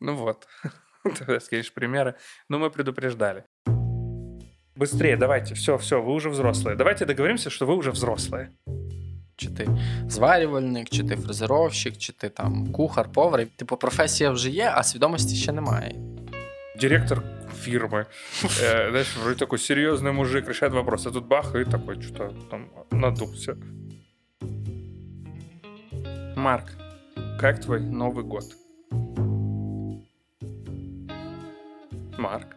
Ну вот. Ты скажешь примеры. Но мы предупреждали. Быстрее, давайте, все, все, вы уже взрослые. Давайте договоримся, что вы уже взрослые. Чи ти зварювальник, чи ти фрезеровщик, чи ти там кухар, повар. Типу, професія вже є, а свідомості ще немає. Директор фирмы. Э, знаешь, вроде такой серьезный мужик, решает вопрос. А тут бах, и такой что-то там надулся. Марк, как твой Новый год? Марк.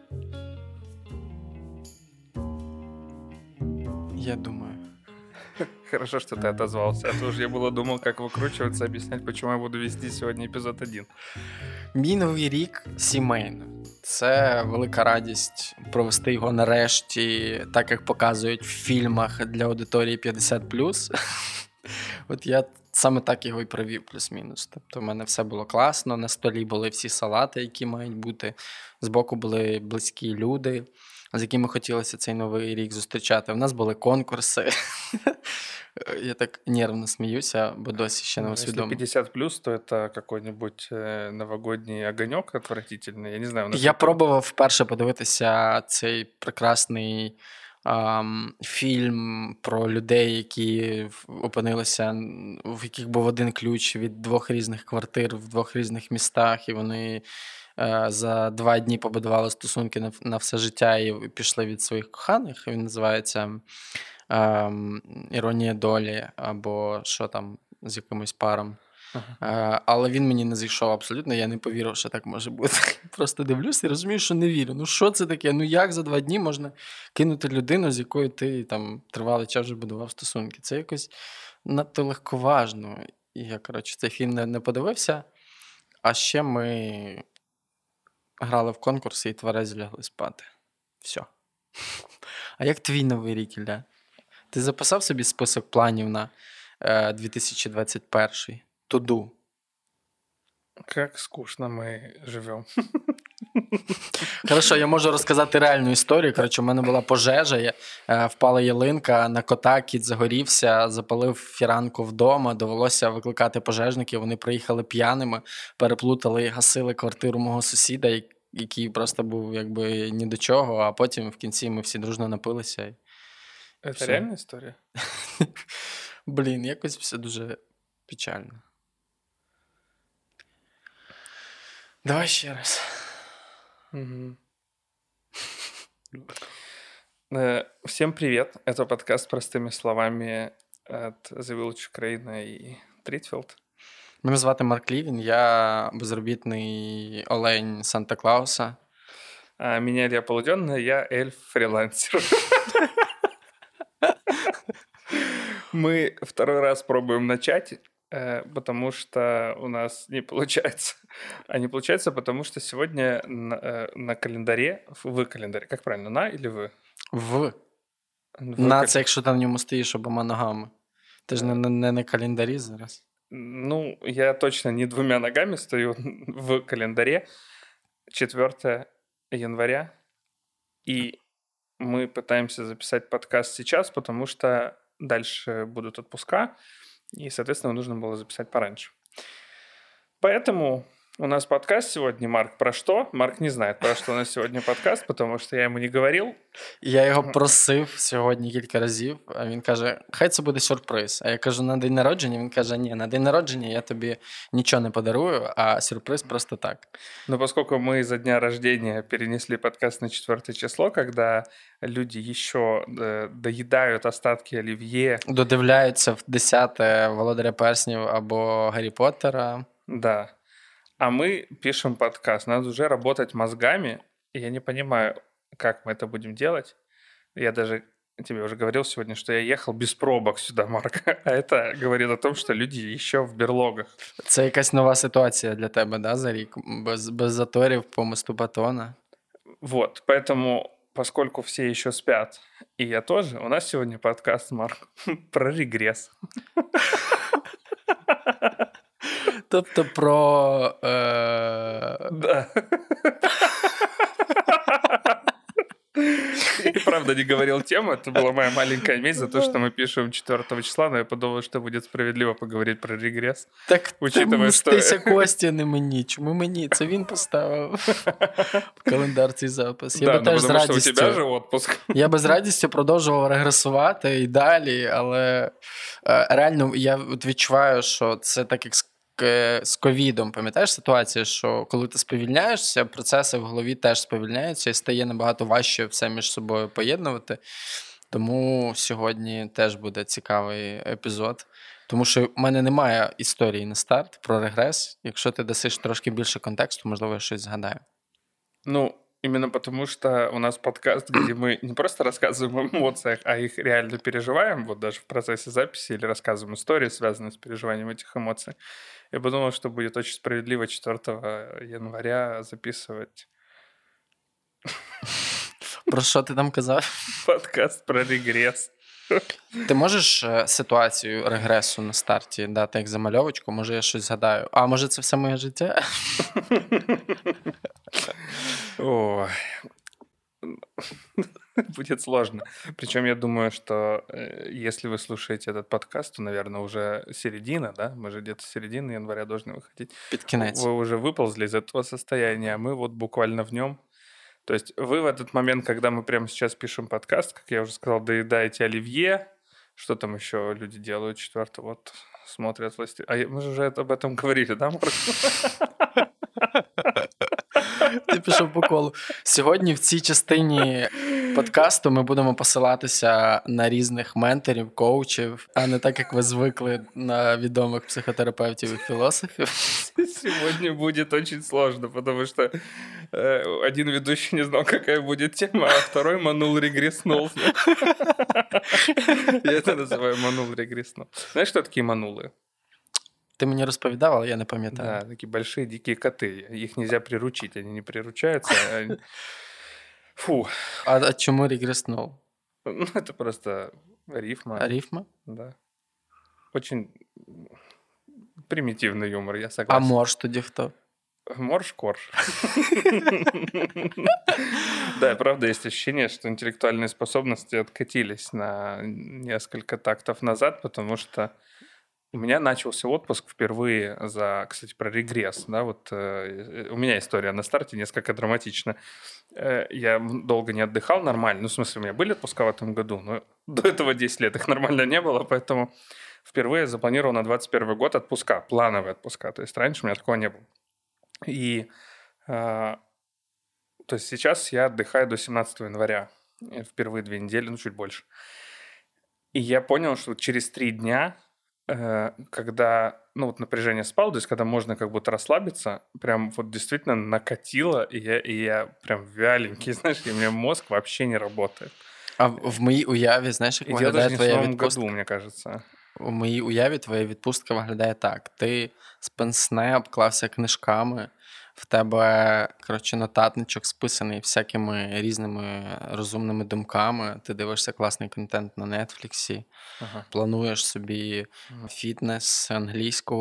Я думаю. Хорошо, что ты отозвался. А то уж я было думал, как выкручиваться, объяснять, почему я буду вести сегодня эпизод один. Мій новий рік сімейно. Це велика радість провести його нарешті, так як показують в фільмах для аудиторії 50. От я саме так його і провів, плюс-мінус. Тобто, в мене все було класно. На столі були всі салати, які мають бути. Збоку були близькі люди, з якими хотілося цей новий рік зустрічати. У нас були конкурси. Я так нервно сміюся, бо досі ще не Ну, Если усвідомив. 50 плюс, то это какой-нибудь э, новогодний огонек отвратительный. Я не знаю. у нас Я это- пробував вперше подивитися цей прекрасний ам, фільм про людей, які в- опинилися, н- в яких був один ключ від двох різних квартир в двох різних містах, і вони е, за два дні побудували стосунки на, на все життя і пішли від своїх коханих. Він називається ем, Іронія долі або що там з якимось паром. Ага. Е, Але він мені не зійшов абсолютно. Я не повірив, що так може бути. Просто дивлюся і розумію, що не вірю. Ну що це таке? Ну як за два дні можна кинути людину, з якою ти там тривалий час вже будував стосунки? Це якось надто легковажно. І я, коротше, цей фільм не, не подивився. А ще ми грали в конкурси і тверезі лягли спати. Все. А як твій новий рік, Ілля? Ти записав собі список планів на е, 2021? Туду. Как скучно мы живем. Хорошо, я можу розказати реальну історію. Коротше, у мене була пожежа, я, е, впала ялинка на кота, кіт загорівся, запалив фіранку вдома. Довелося викликати пожежників. Вони приїхали п'яними, переплутали і гасили квартиру мого сусіда, який просто був якби ні до чого. А потім в кінці ми всі дружно напилися. і- Это Всё. реальная история? Блін, якось все дуже печально. Давай ще раз. Мгм. Э, Всем привет. Это подкаст простыми словами от The Village Украина и Тритфилд. Мене звати Марк Лівін, я безробітний олень Санта Клауса. А меня Илья Полуденный, я эльф-фрилансер. Мы второй раз пробуем начать, э, потому что у нас не получается. А не получается, потому что сегодня на, э, на календаре, в календаре, как правильно, на или вы? В. В На це, якщо ти на ньому стоїш обома ногами. Ти ж не, не, не на календарі зараз. Ну, я точно не двумя ногами стою в календаре. 4 января. И мы пытаемся записать подкаст сейчас, потому что дальше будут отпуска. И, соответственно, нужно было записать пораньше. Поэтому у нас подкаст сегодня, Марк, про что? Марк не знает, про что у нас сегодня подкаст, потому что я ему не говорил. І Я його просив сьогодні кілька разів, а він каже: хай це буде сюрприз. А я кажу, на день народження. Він каже: Ні, на день народження я тобі нічого не подарую, а сюрприз просто так. Но поскольку мы из-за дня рождения перенесли подкаст на 4 число, когда люди еще э, доедают остатки оливье, Додивляються в 10-те Володаря Перснів або Гаррі Поттера. да, а мы пишем подкаст, надо уже работать мозгами, и я не понимаю, как мы это будем делать. Я даже тебе уже говорил сегодня, что я ехал без пробок сюда, Марк, а это говорит о том, что люди еще в берлогах. Це якась нова ситуація для тебе, да, за рік? Без, без заторів по мосту Батона. Вот, поэтому, поскольку все еще спят, и я тоже, у нас сегодня подкаст, Марк, про регресс. Тобто про. Е... Да. И правда, правда, не говорил тему. Это была моя маленькая месть за то, что мы пишем 4 числа, но я подумал, что будет справедливо поговорить про регресс. Так учитывая, що... мстися Костя, не мені. Чому мені? Це він поставив в календар цей запис. Я да, би ну, теж з радістю... у тебе же отпуск. Я би з радістю продовжував регресувати і далі, але е, реально я відчуваю, що це так як з ковідом, пам'ятаєш ситуацію, що коли ти сповільняєшся, процеси в голові теж сповільняються і стає набагато важче все між собою поєднувати. Тому сьогодні теж буде цікавий епізод. Тому що в мене немає історії на старт про регрес. Якщо ти дасиш трошки більше контексту, можливо, я щось згадаю. Ну, Именно потому что у нас подкаст, где мы не просто рассказываем о эмоциях, а их реально переживаем, вот даже в процессе записи или рассказываем истории, связанные с переживанием этих эмоций. Я подумал, что будет очень справедливо 4 января записывать. Про що ти там казав? Подкаст про регрес. Ти можеш е, ситуацію регресу на старті дати як замальовочку? Може, я щось згадаю. А може, це все моє життя? О, будет сложно. Причем я думаю, что э, если вы слушаете этот подкаст, то, наверное, уже середина, да? Мы же где-то середины января должны выходить. Вы уже выползли из этого состояния, а мы вот буквально в нем. То есть вы в этот момент, когда мы прямо сейчас пишем подкаст, как я уже сказал, доедаете оливье, что там еще люди делают четвертое, вот смотрят власти. А мы же уже об этом говорили, да? Ти пішов по колу. Сьогодні в цій частині подкасту ми будемо посилатися на різних менторів, коучів, а не так, як ви звикли на відомих психотерапевтів і філософів. Сегодня будет очень сложно, потому что э, один ведущий не знал, какая будет тема, а второй манул регреснул. Я это называю манул регреснул. Знаешь, что такие манулы? Ты мне розповідав, але я не пам'ятаю. Да, такие большие дикие коты. Их нельзя приручить, они не приручаются. А Фу. А, а чему регреснул? Ну, это просто рифма. А рифма? Да. Очень примитивный юмор, я согласен. А морж тоді хто? Морж-корж. Да, правда, есть ощущение, что интеллектуальные способности откатились на несколько тактов назад, потому что у меня начался отпуск впервые за, кстати, про регресс, да, вот э, у меня история на старте несколько драматична. Э, я долго не отдыхал нормально, ну, в смысле, у меня были отпуска в этом году, но до этого 10 лет их нормально не было, поэтому впервые запланировал на 21 год отпуска, плановые отпуска, то есть раньше у меня такого не было. И э, то есть сейчас я отдыхаю до 17 января, впервые две недели, ну, чуть больше. И я понял, что через три дня Э, когда, ну, вот напряжение спало, то есть когда можно как будто расслабиться, прям вот действительно накатило, и я, и я прям вяленький, знаешь, и у меня мозг вообще не работает. А в моїй уяві, знаєш, як виглядає твоя відпустка? году, мне кажется. У моїй уяві твоя відпустка виглядає так. Ти з пенсне обклався книжками, в тебе коротше, нотатничок списаний всякими різними розумними думками. Ти дивишся класний контент на Нетфліксі, ага. плануєш собі ага. фітнес, англійську,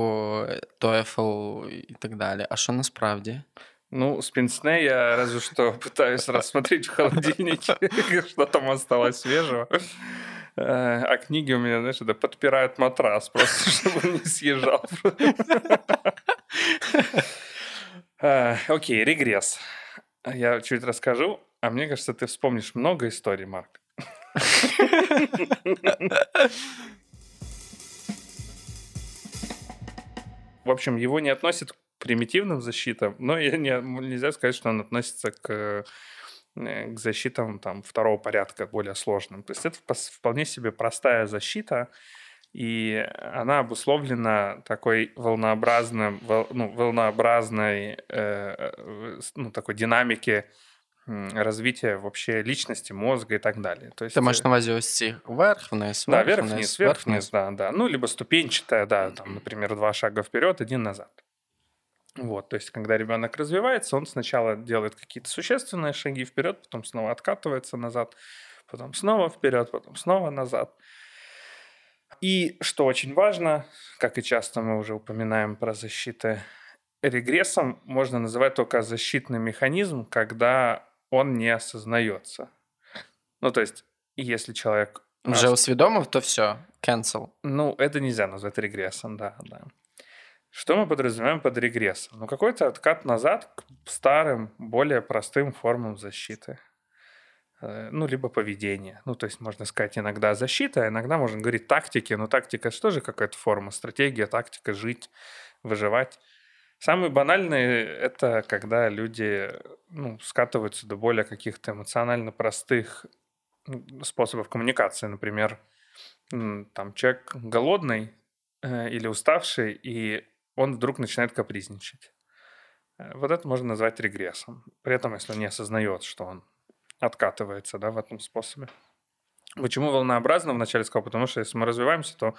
TOEFL і так далі. А що насправді? Ну, с пенсне я разве что пытаюсь рассмотреть в холодильнике, что там осталось свежего. Э, а книги у меня, знаешь, это подпирают матрас просто, чтобы он не съезжал. Э, окей, регресс. Я чуть расскажу, а мне кажется, ты вспомнишь много историй, Марк. В общем, его не относят к примитивным защитам, но не, нельзя сказать, что он относится к, э, к защитам там, второго порядка, более сложным. То есть это вполне себе простая защита, и она обусловлена такой волнообразным, вол, ну, волнообразной э, ну, такой динамики развития вообще личности, мозга и так далее. То есть, Ты маешь на увазі ось ці вверх, Да, вверх, вниз, вниз вверх, вниз, да, да. Ну, либо ступенчатая, да, там, например, два шага вперед, один назад. Вот, то есть, когда ребенок развивается, он сначала делает какие-то существенные шаги вперед, потом снова откатывается назад, потом снова вперед, потом снова назад. И что очень важно, как и часто мы уже упоминаем про защиты, регрессом можно называть только защитный механизм, когда он не осознается. Ну, то есть если человек... Уже усвідомив, то все, cancel. Ну, это нельзя назвать регрессом, да, да. Что мы подразумеваем под регрессом? Ну, какой-то откат назад к старым, более простым формам защиты. Э, ну, либо поведение. Ну, то есть, можно сказать, иногда защита, а иногда можно говорить тактики. Но тактика что же какая-то форма? Стратегия, тактика, жить, выживать. Самые банальные — это когда люди ну, скатываются до более каких-то эмоционально простых способов коммуникации. Например, там человек голодный э, или уставший, и он вдруг начинает капризничать. Э, вот это можно назвать регрессом. При этом, если он не осознает, что он откатывается да, в этом способе. Почему волнообразно вначале сказал? Потому что если мы развиваемся, то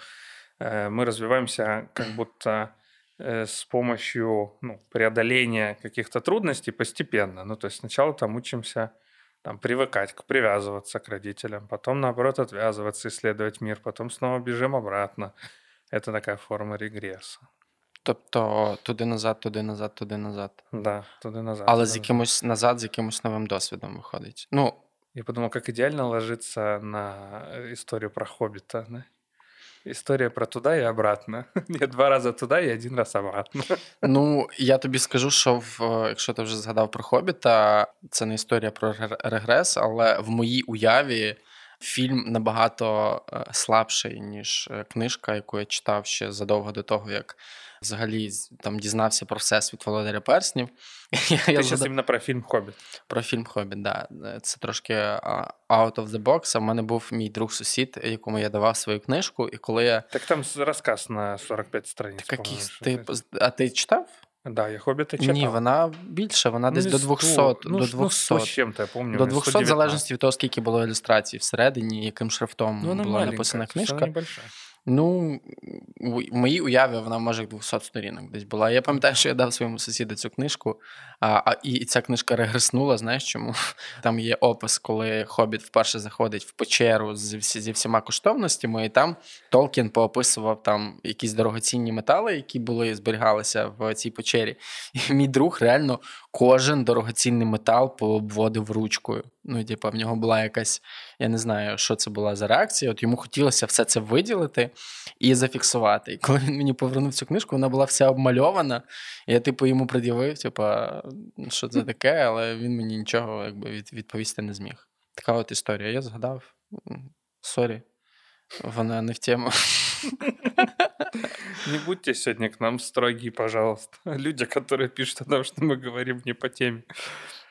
э, мы развиваемся как будто э, с помощью ну, преодоления каких-то трудностей постепенно. Ну, то есть сначала там учимся там, привыкать, к привязываться к родителям, потом, наоборот, отвязываться, исследовать мир, потом снова бежим обратно. Это такая форма регресса. Тобто туди назад, туди назад, туди назад. Да, туди назад. Але туди з якимось назад, з якимось новим досвідом виходить. Ну, Я подумал, как идеально ложится на э, историю про Хоббита. Да? История про туда и обратно. Нет, два раза туда и один раз обратно. ну я тобі скажу, що в, е, якщо ти вже згадав про Хобіта, це не історія про регрес, але в моїй уяві фільм набагато е, слабший, ніж е, книжка, яку я читав ще задовго до того, як взагалі там дізнався про всесвіт Володаря Перснів. Ты я згадав именно про фильм «Хоббит». про фільм Хобіт, да. Це трошки out of the box. В мене був мій друг-сусід, якому я давав свою книжку, і коли я. Так там рассказ на 45 страниц. Та по-моему, Каких что ти... А ти читав? Да, я «Хоббита» читал. Ні, вона більше, вона Ну, десь не до 100, 200. ну, до с- ну, 100 200. чем-то, я помню. До у меня 200 в залежності від того, скільки було ілюстрацій всередині, яким шрифтом Ну, була написана книжка. Ну, в моїй уяві вона може 200 сторінок десь була. Я пам'ятаю, що я дав своєму сусіду цю книжку, а, і, ця книжка регреснула. Знаєш чому? Там є опис, коли Хобіт вперше заходить в печеру зі всіма коштовностями, і там Толкін поописував там якісь дорогоцінні метали, які були зберігалися в цій печері. І мій друг реально кожен дорогоцінний метал пообводив ручкою. Ну, типа, в нього була якась, я не знаю, що це була за реакція. От йому хотілося все це виділити і зафіксувати. І коли він мені повернув цю книжку, вона була вся обмальована. Я, типу, йому пред'явив, типа, що це таке, але він мені нічого якби, відповісти не зміг. Така от історія. Я згадав. Сорі. Вона не в тему. Не будьте сегодня к нам строги, пожалуйста. Люди, которые пишут о том, что мы говорим не по теме.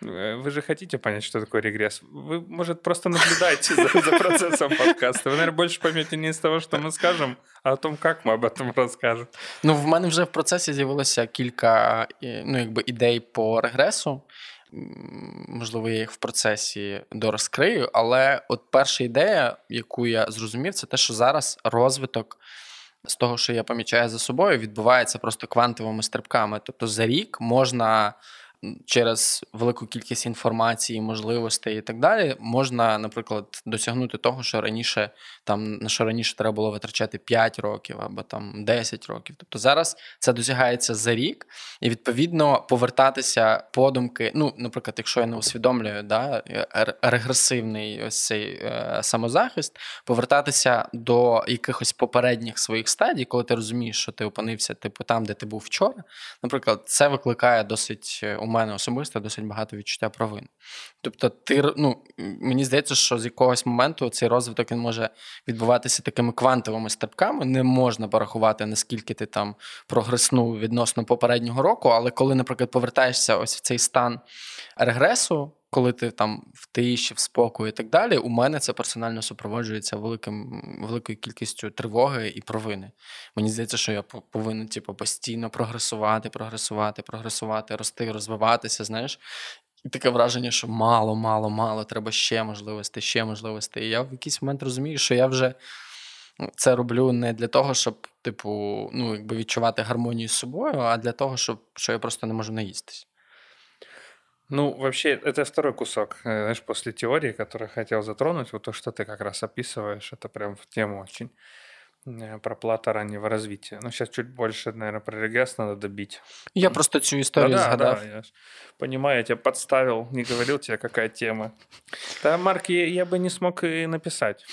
Э, Вы же хотите понять, что такое регресс? Вы, может, просто наблюдайте за, за процессом подкаста. Вы, наверное, больше поймете не из того, что мы скажем, а о том, как мы об этом расскажем. Ну, в мене вже в процесі з'явилося кілька е, ну, якби, ідей по регресу. М, Можливо, я їх в процесі дорозкрию, але от перша ідея, яку я зрозумів, це те, що зараз розвиток з того, що я помічаю за собою, відбувається просто квантовими стрибками. Тобто за рік можна м, через велику кількість інформації, можливостей і так далі, можна, наприклад, досягнути того, що раніше там на що раніше треба було витрачати 5 років або там 10 років. Тобто зараз це досягається за рік, і відповідно повертатися подумки. Ну, наприклад, якщо я не усвідомлюю да, регресивний ось цей е, самозахист, повертатися до якихось попередніх своїх стадій, коли ти розумієш, що ти опинився типу там, де ти був вчора. Наприклад, це викликає досить е, мене особисто досить багато відчуття провини. Тобто, ти ну, мені здається, що з якогось моменту цей розвиток він може відбуватися такими квантовими стрибками. Не можна порахувати, наскільки ти там прогреснув відносно попереднього року. Але коли, наприклад, повертаєшся ось в цей стан регресу, коли ти там в тиші, в спокої і так далі, у мене це персонально супроводжується великим, великою кількістю тривоги і провини. Мені здається, що я по- повинен типу, постійно прогресувати, прогресувати, прогресувати, рости, розвиватися. Знаєш. І таке враження, що мало, мало, мало, треба ще можливостей, ще можливостей. І я в якийсь момент розумію, що я вже це роблю не для того, щоб, типу, ну, якби відчувати гармонію з собою, а для того, щоб що я просто не можу наїстись. Ну, вообще, это второй кусок, э, знаешь, после теории, который хотел затронуть. Вот то, что ты как раз описываешь, это прям в тему очень. Э, про плата раннего развития. Ну, сейчас чуть больше, наверное, про регресс надо добить. Я просто цю історію да. Да, я понимаю, я тебя подставил, не говорил тебе, какая тема. Да, Марк, я, я бы не смог и написать.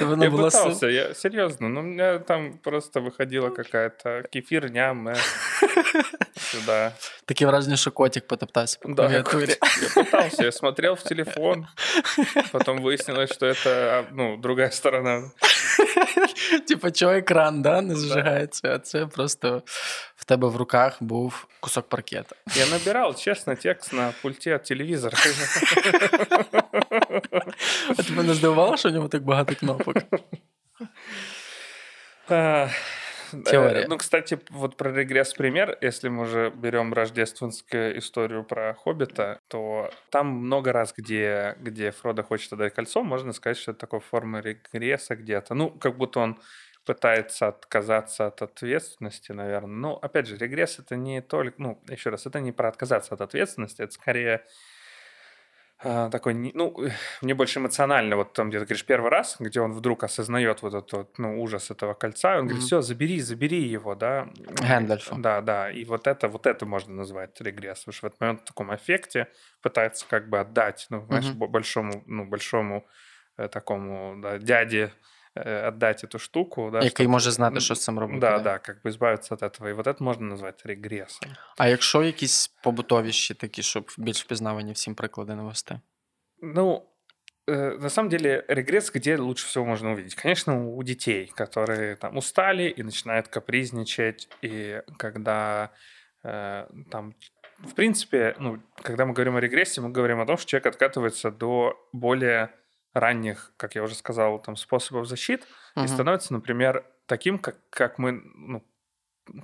Я пытался, я серьезно, но у меня там просто выходила какая-то кефирня, сюда. таке враження, що котик потоптався по Да, клавіатурі. я пытался, я смотрел в телефон, потом выяснилось, что это, а, ну, другая сторона. Типа, чого екран, да, не зажигається, а це просто в тебе в руках був кусок паркета. Я набирал, честно, текст на пульте от телевизора. А тебе не здивувало, що в ньому так багато кнопок? а, Теория. э, Ну, кстати, вот про регресс пример, если мы уже берем рождественскую историю про Хоббита, то там много раз, где, где Фродо хочет отдать кольцо, можно сказать, что это такой формы регресса где-то. Ну, как будто он пытается отказаться от ответственности, наверное. Но, опять же, регресс это не только, ну, еще раз, это не про отказаться от ответственности, это скорее такой, не- ну, мне больше эмоционально, вот там, где ты говоришь, первый раз, где он вдруг осознает вот этот вот, ну, ужас этого кольца, он говорит, все, забери, забери его, да. Гэндальфу. Да, да, и вот это, вот это можно назвать регресс, потому что в этот момент в таком аффекте пытается как бы отдать, ну, знаешь, большому, ну, большому э, такому, да, дяде отдать эту штуку, да. Який чтоб- може знати, що з цим робити. Да, да, как бы избавиться от этого. И вот это можно назвать регрессом. А якщо якісь побутовіші такі, щоб більш впізнавані всім приклади навести? Ну, э, на самом деле, регресс где лучше всего можно увидеть? Конечно, у детей, которые там устали и начинают капризничать, и когда э, там, в принципе, ну, когда мы говорим о регрессе, мы говорим о том, что человек откатывается до более ранних, как я уже сказал, там, способов защит, и Мгм. становится, например, таким, как, как мы, ну,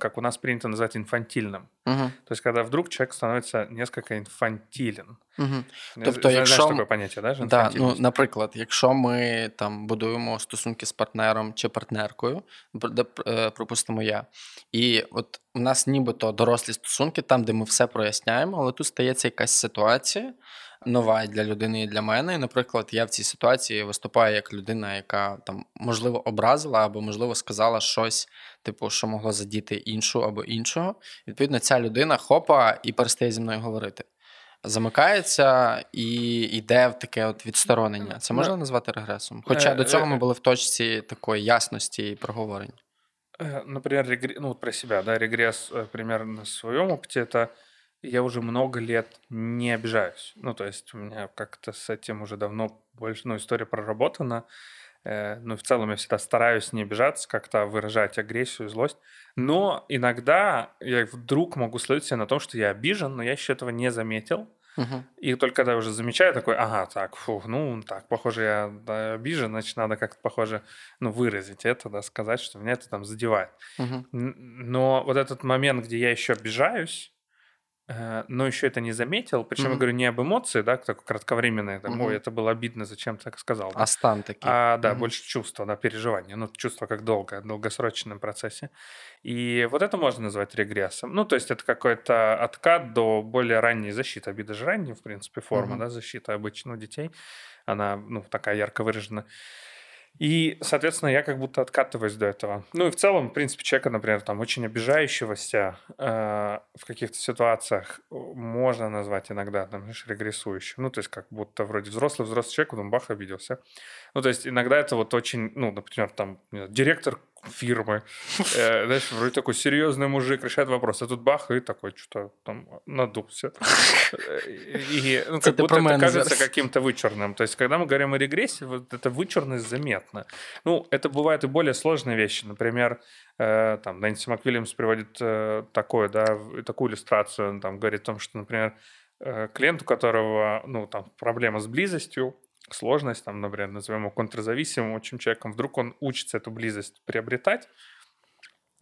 как у нас принято называть инфантильным. Мгм. То есть, когда вдруг человек становится несколько инфантилен. Мгм. Зна- Тобто, знаешь якщо- такое понятие, да? же, Да, ну, инфантильность? наприклад, якщо ми там будуємо стосунки з партнером чи партнеркою, б- де, е, припустимо я, і от у нас нібито дорослі стосунки, там, де ми все проясняємо, але тут стається якась ситуація нова і для людини і для мене. І, наприклад, я в цій ситуації виступаю як людина, яка там можливо образила або можливо сказала щось, типу, що могло задіти іншу або іншого. Відповідно, ця людина хопа і перестає зі мною говорити. Замикається і йде в таке от відсторонення. Це можна назвати регресом? Хоча Е, до цього е, ми були в точці такої ясності і проговорень. Э, Например, регре- ну вот про себя, да, регресс э, примерно на своем опыте это я уже много лет не обижаюсь. Ну, то есть у меня как-то с этим уже давно больше, ну, история проработана. Э, Ну, в целом я всегда стараюсь не обижаться, как-то выражать агрессию, злость. Но иногда я вдруг могу словить себя на том, что я обижен, но я еще этого не заметил. Угу. И только когда я уже замечаю, такой, ага, так, фу, ну, так, похоже, я да, обижен, значит, надо как-то, похоже, ну, выразить это, да, сказать, что меня это там задевает. Угу. Но вот этот момент, где я еще обижаюсь, но еще это не заметил, причем я Мгм. говорю не об эмоции, да, такой кратковременные, там, ой, Мгм. это было обидно, зачем так сказал. да, А стан такий. а, да, Мгм. больше чувства, да, переживания. Ну, чувство как долгое, долгосрочном процессе. И вот это можно назвать регрессом. Ну, то есть это какой-то откат до более ранней защиты. Обида же ранняя, в принципе, форма, Мгм. да, защиты обычно у детей. Она, ну, такая ярко выражена. И, соответственно, я как будто откатываюсь до этого. Ну и в целом, в принципе, человека, например, там очень обижающегося э, в каких-то ситуациях можно назвать иногда, там, знаешь, регрессующим. Ну, то есть как будто вроде взрослый, взрослый человек, потом бах, обиделся. Ну, то есть иногда это вот очень, ну, например, там, знаю, директор фирмы, э, знаешь, вроде такой серьезный мужик, решает вопрос, а тут бах, и такой что-то там надулся. Э, И, ну, как будто это кажется каким-то вычурным. То есть, когда мы говорим о регрессе, вот эта вычурность заметна. Ну, это бывают и более сложные вещи. Например, э, там, Нэнси МакВильямс приводит э, такое, да, такую иллюстрацию. Он там говорит о том, что, например, э, клиент, у которого, ну, там, проблема с близостью, сложность, там, например, назовем его контрзависимым очень человеком, вдруг он учится эту близость приобретать,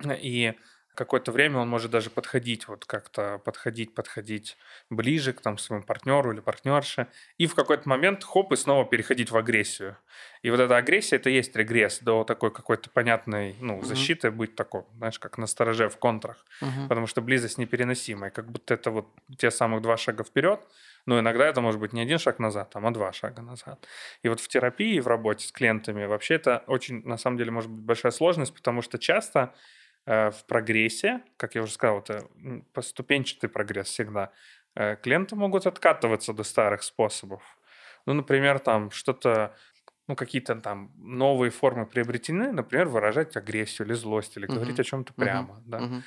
и какое-то время он может даже подходить, вот как-то подходить, подходить ближе к там, своему партнеру или партнерше, и в какой-то момент хоп, и снова переходить в агрессию. И вот эта агрессия, это есть регресс до такой какой-то понятной ну, защиты, mm-hmm. быть такой, знаешь, как на стороже в контрах, mm-hmm. потому что близость непереносимая, как будто это вот те самых два шага вперед, но иногда это может быть не один шаг назад, там, а два шага назад. И вот в терапии, в работе с клиентами вообще это очень, на самом деле, может быть большая сложность, потому что часто э, в прогрессе, как я уже сказал, это поступенчатый прогресс всегда, э, клиенты могут откатываться до старых способов. Ну, например, там что-то ну, какие-то там новые формы приобретены, например, выражать агрессию или злость, или говорить uh-huh. о чем-то прямо, uh-huh. да. Uh-huh.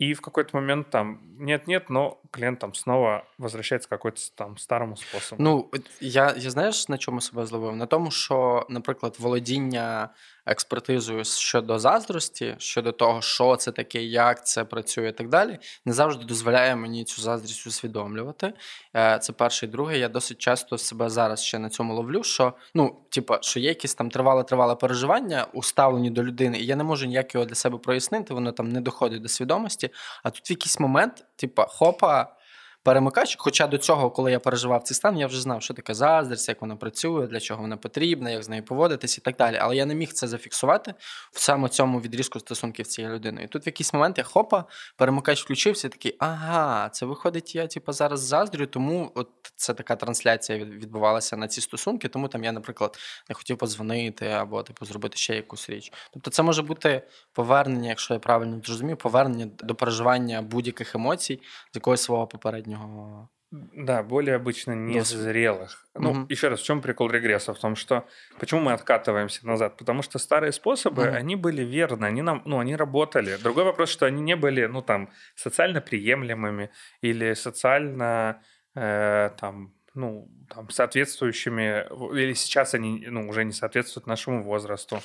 И в какой-то момент там нет-нет, но клиент там снова возвращається к какой-то там старому способу. Ну, я я знаєш, на чому себе зловив? На тому, що, наприклад, володіння експертизою щодо заздрості, щодо того, що це таке, як це працює і так далі, не завжди дозволяє мені цю заздрість усвідомлювати. Е, це перше і друге. Я досить часто себе зараз ще на цьому ловлю, що ну, типа, що є якісь там тривале-тривале переживання, уставлені до людини, і я не можу ніяк його для себе прояснити, воно там не доходить до свідомості. А тут в якийсь момент, типа, хопа перемикач. Хоча до цього, коли я переживав цей стан, я вже знав, що таке заздрість, як вона працює, для чого вона потрібна, як з нею поводитись і так далі. Але я не міг це зафіксувати в саме цьому відрізку стосунків з цією людиною. І тут в якийсь момент я хопа, перемикач включився, і такий, ага, це виходить, я типу, зараз заздрю, тому от це така трансляція відбувалася на ці стосунки. Тому там я, наприклад, не хотів подзвонити або типу зробити ще якусь річ. Тобто, це може бути повернення, якщо я правильно зрозумів, повернення до переживання будь-яких емоцій з якогось свого попереднього среднего Да, более обычно незрелых. Ну, угу. еще раз, в чем прикол регресса? В том, что почему мы откатываемся назад? Потому что старые способы, угу. они были верны, они нам, ну, они работали. Другой вопрос, что они не были, ну, там, социально приемлемыми или социально, э, там, ну, там, соответствующими, или сейчас они, ну, уже не соответствуют нашему возрасту.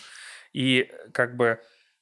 И как бы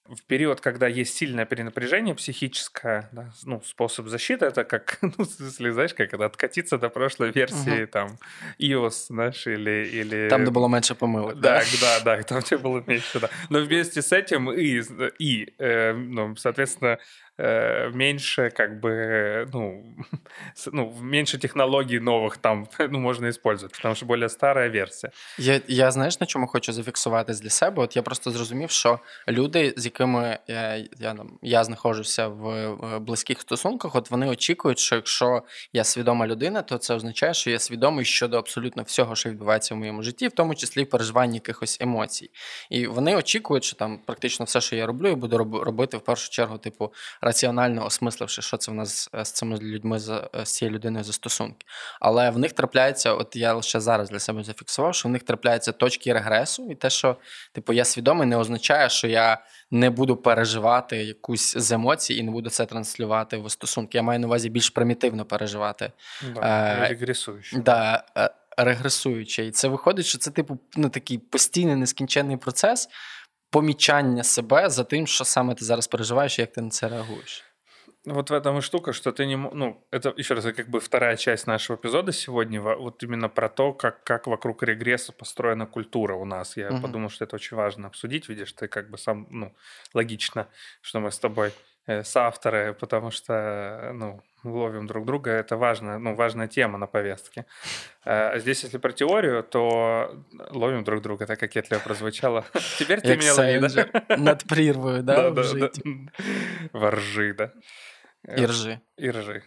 в период, когда есть сильное перенапряжение психическое, да, ну, способ защиты это как, ну, в смысле, знаешь, как это откатиться до прошлой версии, угу. там, iOS, знаешь, или... или... Там, где было меньше помылок, да? Да, да, да, там, где было меньше, да. Но вместе с этим и, и э, ну, соответственно, меньше как бы, ну, ну, меньше технологий новых там, ну, можна использовать, тому що більш стара версія. Я, я знаєш, на чому хочу зафіксувати для себе? От я просто зрозумів, що люди, з якими я я, я знаходжуся в близьких стосунках, от вони очікують, що якщо я свідома людина, то це означає, що я свідомий щодо абсолютно всього, що відбувається в моєму житті, в тому числі в переживанні якихось емоцій. І вони очікують, що там практично все, що я роблю, я буду робити в першу чергу, типу, раціонально осмисливши, що це в нас з цими людьми з цією людиною за стосунки. Але в них трапляється, от я лише зараз для себе зафіксував, що в них трапляються точки регресу, і те, що типу я свідомий, не означає, що я не буду переживати якусь з емоцій і не буду це транслювати в стосунки. Я маю на увазі більш примітивно переживати. Да, е, регресуючи. Да, е, регресуючи. І це виходить, що це типу ну, такий постійний нескінченний процес помічання себе за тим, що саме ти зараз переживаєш, і як ти на це реагуєш. Вот в этом и штука, что ты не... Ну, это, еще раз, как бы вторая часть нашего эпизода сегодня, вот именно про то, как, как вокруг регресса построена культура у нас. Я угу. подумал, что это очень важно обсудить. Видишь, ты как бы сам, ну, логично, что мы с тобой э, соавторы, потому что, ну, ловим друг друга, это важно, ну, важная тема на повестке. А здесь, если про теорию, то ловим друг друга, так как это прозвучало. Теперь ты меня лови, да? Над прервою, да, Воржи, да. И ржи. И ржи.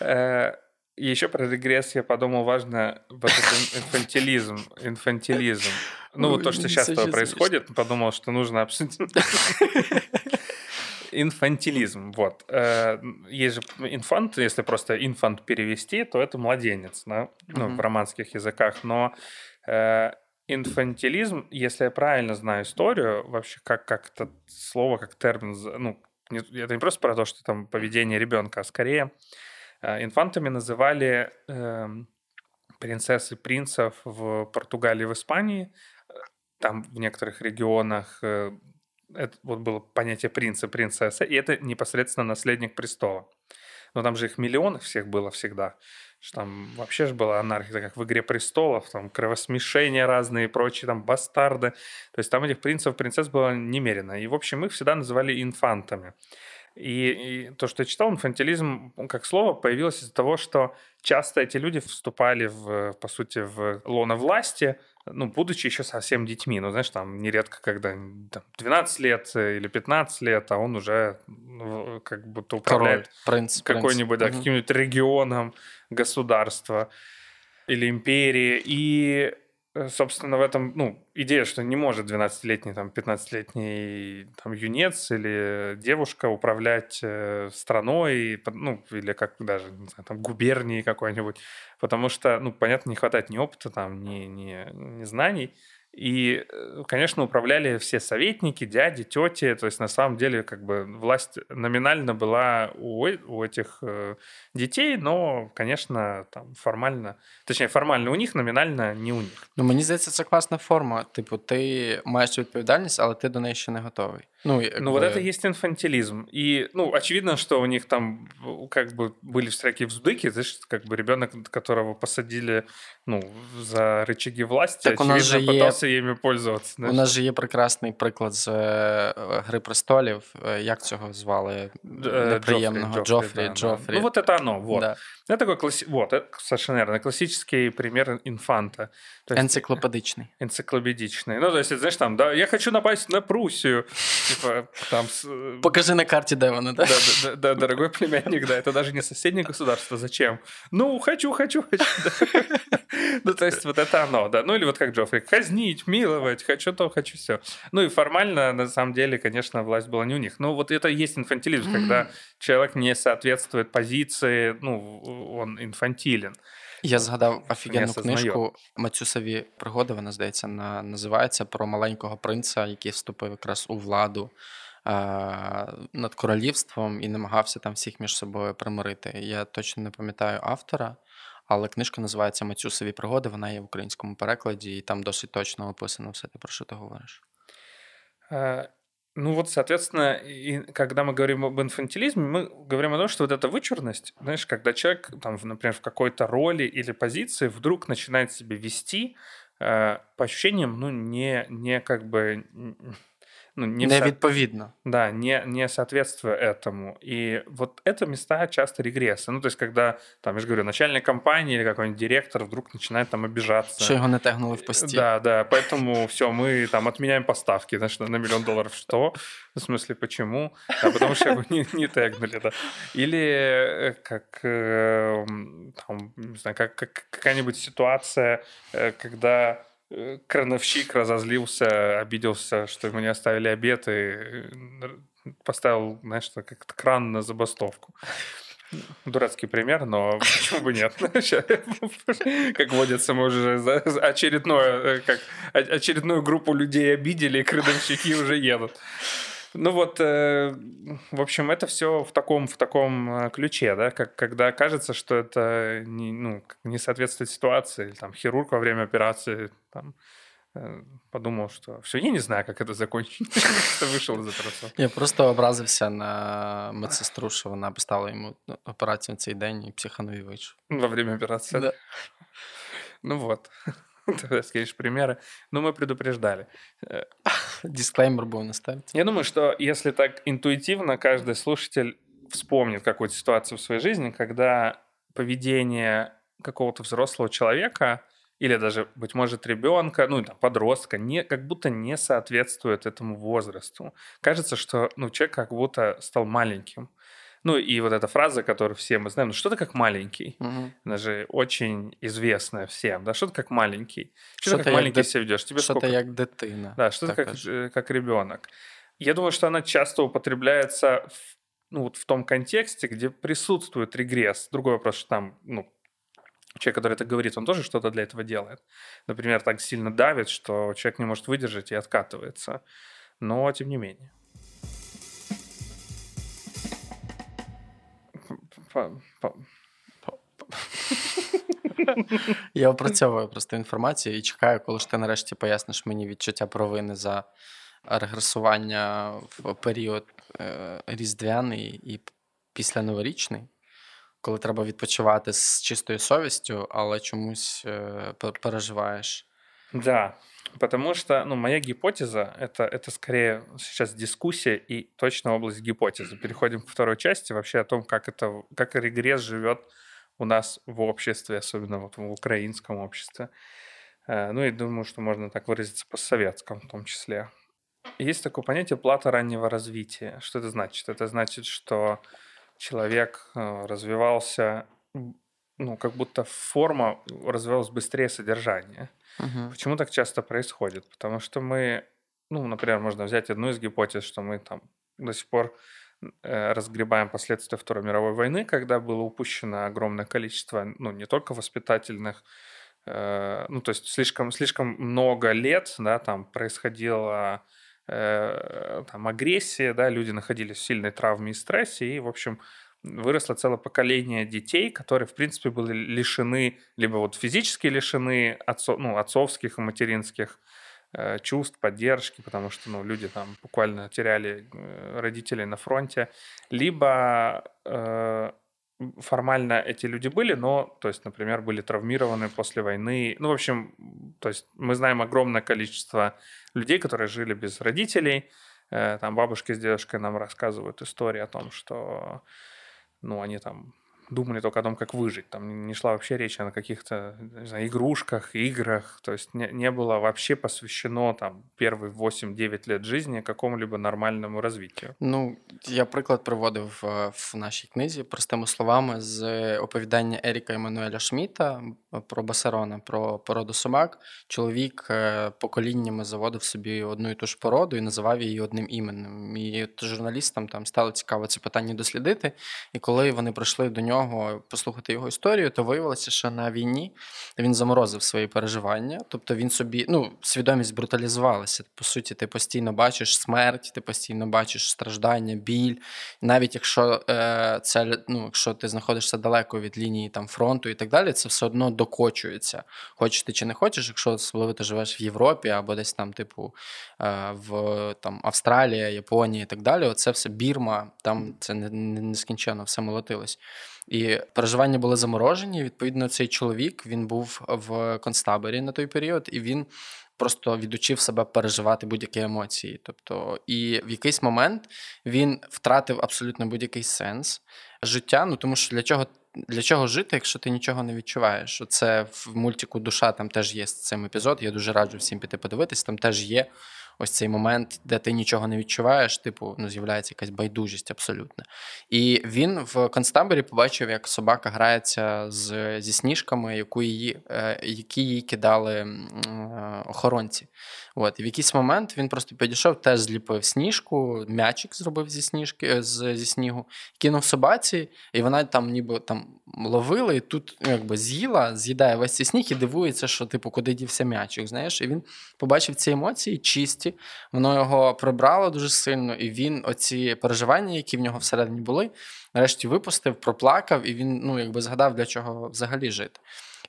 Еще про регресс я подумал, важно инфантилизм. Инфантилизм. Ну, вот то, что сейчас происходит, подумал, что нужно обсудить. Инфантилизм, вот. Э, есть же инфант, если просто инфант перевести, то это младенец, да? ну, в романских языках. Но э, инфантилизм, если я правильно знаю историю, вообще как, как это слово, как термин, ну, это не просто про то, что там поведение ребенка, а скорее э, инфантами называли э, принцесс и принцев в Португалии и в Испании. Там в некоторых регионах э, это вот было понятие принца, принцесса, и это непосредственно наследник престола. Но там же их миллионы всех было всегда. Что там вообще же была анархия, как в «Игре престолов», там кровосмешения разные и прочие, там бастарды. То есть там этих принцев, принцесс было немерено. И, в общем, их всегда называли инфантами. И, и то, что я читал, инфантилизм как слово появилось из-за того, что часто эти люди вступали, в, по сути, в лоно власти, ну, будучи еще совсем детьми. Ну, знаешь, там нередко, когда там, 12 лет или 15 лет, а он уже ну, как будто управляет какой-нибудь, да, каким-нибудь регионом государства или империи. И Э, собственно, в этом, ну, идея, что не может 12-летний, там, 15-летний там, юнец или девушка управлять э, страной, ну, или как даже, не знаю, там, губернией какой-нибудь, потому что, ну, понятно, не хватает ни опыта, там, ни, ни, ни знаний, и, э, конечно, управляли все советники, дяди, тети. То есть, на самом деле, как бы власть номинально была у, у этих э, детей, но, конечно, там формально, точнее, формально у них, номінально не у них. Ну, мені здається, це класна форма. Типу, ти маєш відповідальність, але ти до неї ще не готовий. Ну, ну вот это есть инфантилизм. И, ну, очевидно, что у них там как бы были всякие вздыки, знаешь, как бы ребенок, которого посадили, ну, за рычаги власти, так очевидно, є... пытался ими пользоваться. Знаєш. У нас же є прекрасний приклад з Гри престолів. Як цього звали? Неприємного Джоффри, Джоффри, Джоффри, да, Джоффри. Ну, вот это оно, вот. Да. Это такой класс... Вот, это совершенно верно. Классический пример инфанта. То есть, Энциклопедичный. Энциклопедичный. Ну, то есть, знаешь, там, да, я хочу напасть на Пруссию. Типа, там... Э, Покажи на карте, да, да? Да, да, да, дорогой племянник, да, это даже не соседнее государство. Зачем? Ну, хочу, хочу, хочу. Ну, то есть, вот это оно, да. Ну, или вот как Джоффри, казнить, миловать, хочу то, хочу все. Ну, и формально, на самом деле, конечно, власть была не у них. Но вот это и есть инфантилизм, когда человек не соответствует позиции, ну, он інфантілен. Я згадав офігенну книжку Мацюсові пригоди. Вона здається, на, називається про маленького принца, який вступив якраз у владу е, над королівством і намагався там всіх між собою примирити. Я точно не пам'ятаю автора, але книжка називається Мацюсові пригоди. Вона є в українському перекладі, і там досить точно описано все те, про що ти говориш. Ну вот, соответственно, и когда мы говорим об инфантилизме, мы говорим о том, что вот эта вычурность, знаешь, когда человек, там, например, в какой-то роли или позиции вдруг начинает себя вести, э, по ощущениям, ну, не, не как бы ну, не Невідповідно. Со... Да, не, не соответствуя этому. И вот это места часто регресса. Ну, то есть, когда, там, я же говорю, начальник компании или какой-нибудь директор вдруг начинает там обижаться. Что его натягнули в посте. Да, да, поэтому все, мы там отменяем поставки, знаешь, на миллион долларов. Что? В смысле, почему? А потому что его не, не тегнули, да. Или э, как, э, там, не знаю, как, как какая-нибудь ситуация, э, когда крановщик разозлился, обиделся, что ему не оставили обед и э, поставил, знаешь, как кран на забастовку. Дурацкий пример, но почему бы нет? Как водится, мы уже очередное, э, как очередную группу людей обидели, и крановщики уже едут. Ну вот, э, в общем, это все в таком, в таком э, ключе, да, как, когда кажется, что это не, ну, не соответствует ситуации. Там хирург во время операции там, э, подумал, что все, я не знаю, как это закончить. Что вышел из этого. Я просто образився на медсестру, що вона поставила йому операцію цей день і психанув і вийшов. Во время операции? Да. Ну вот. Ты скажешь примеры. Но мы предупреждали. Дисклеймер был наставить. Я думаю, что если так интуитивно каждый слушатель вспомнит какую-то ситуацию в своей жизни, когда поведение какого-то взрослого человека или даже, быть может, ребенка, ну, там, подростка, не, как будто не соответствует этому возрасту. Кажется, что ну, человек как будто стал маленьким. Ну и вот эта фраза, которую все мы знаем, ну что-то как маленький. Угу. Она же очень известная всем. Да, что-то как маленький. Что, что ты как маленький себя ведешь? Тебе что-то сколько? как дитина. Да, что-то как, как ребенок. Я думаю, что она часто употребляется в, ну, вот в том контексте, где присутствует регресс. Другой вопрос, что там, ну, человек, который это говорит, он тоже что-то для этого делает. Например, так сильно давит, что человек не может выдержать и откатывается. Но тем не менее. Я опрацьовую просто інформацію і чекаю, коли ж ти нарешті поясниш мені відчуття провини за регресування в період е, різдвяний і після новорічний. коли треба відпочивати з чистою совістю, але чомусь е, переживаєш. Да, потому что, ну, моя гипотеза это, это скорее сейчас дискуссия и точно область гипотезы. Переходим к второй части вообще о том, как это, как регресс живет у нас в обществе, особенно вот в украинском обществе. Э, ну и думаю, что можно так выразиться по-советскому в том числе. Есть такое понятие плата раннего развития. Что это значит? Это значит, что человек э, развивался, ну, как будто форма развивалась быстрее содержания. Угу. Почему так часто происходит? Потому что мы, ну, например, можно взять одну из гипотез, что мы там до сих пор э, разгребаем последствия Второй мировой войны, когда было упущено огромное количество, ну, не только воспитательных, э, ну, то есть слишком, слишком много лет, да, там происходило э, там агрессия, да, люди находились в сильной травме и стрессе, и, в общем, выросло целое поколение детей, которые, в принципе, были лишены, либо вот физически лишены отцов, ну, отцовских и материнских э, чувств, поддержки, потому что ну, люди там буквально теряли э, родителей на фронте, либо э, формально эти люди были, но, то есть, например, были травмированы после войны. Ну, в общем, то есть мы знаем огромное количество людей, которые жили без родителей. Э, там бабушки с дедушкой нам рассказывают истории о том, что ну, они там думали только о том, как выжить. Там не шла вообще речь о каких-то знаю, игрушках, играх. То есть не, не было вообще посвящено там первые 8-9 лет жизни какому-либо нормальному развитию. Ну, я приклад приводив в нашій книзі простими словами з оповідання Еріка Еммануеля Шміта про Басарона, про породу собак. Чоловік поколіннями заводив собі одну і ту ж породу і називав її одним іменем. І журналістам там стало цікаво це питання дослідити. І коли вони прийшли до нього Нього послухати його історію, то виявилося, що на війні він заморозив свої переживання. Тобто він собі, ну, свідомість бруталізувалася. По суті, ти постійно бачиш смерть, ти постійно бачиш страждання, біль. Навіть якщо е, це ну, якщо ти знаходишся далеко від лінії там фронту і так далі, це все одно докочується. Хочеш ти чи не хочеш, якщо особливо ти живеш в Європі або десь там, типу, е, в там Австралія, Японія і так далі. Оце все Бірма, там це нескінченно все молотилось. І переживання були заморожені. Відповідно, цей чоловік він був в концтаборі на той період, і він просто відучив себе переживати будь-які емоції. Тобто, і в якийсь момент він втратив абсолютно будь-який сенс життя. Ну тому що для чого. Для чого жити, якщо ти нічого не відчуваєш? Це в мультику душа там теж є з цим епізод. Я дуже раджу всім піти подивитись. Там теж є ось цей момент, де ти нічого не відчуваєш, типу, ну, з'являється якась байдужість абсолютно. І він в концтаборі побачив, як собака грається з, зі сніжками, яку її, е, які їй кидали е, охоронці. От, І в якийсь момент він просто підійшов, теж зліпив сніжку, м'ячик зробив зі сніжки е, з, зі снігу, кинув собаці, і вона там ніби там ловила, і тут ну, якби з'їла, з'їдає весь цей сніг і дивується, що типу, куди дівся м'ячик. знаєш. І він побачив ці емоції чисті, воно його прибрало дуже сильно, і він оці переживання, які в нього всередині були, нарешті випустив, проплакав, і він ну, якби згадав, для чого взагалі жити.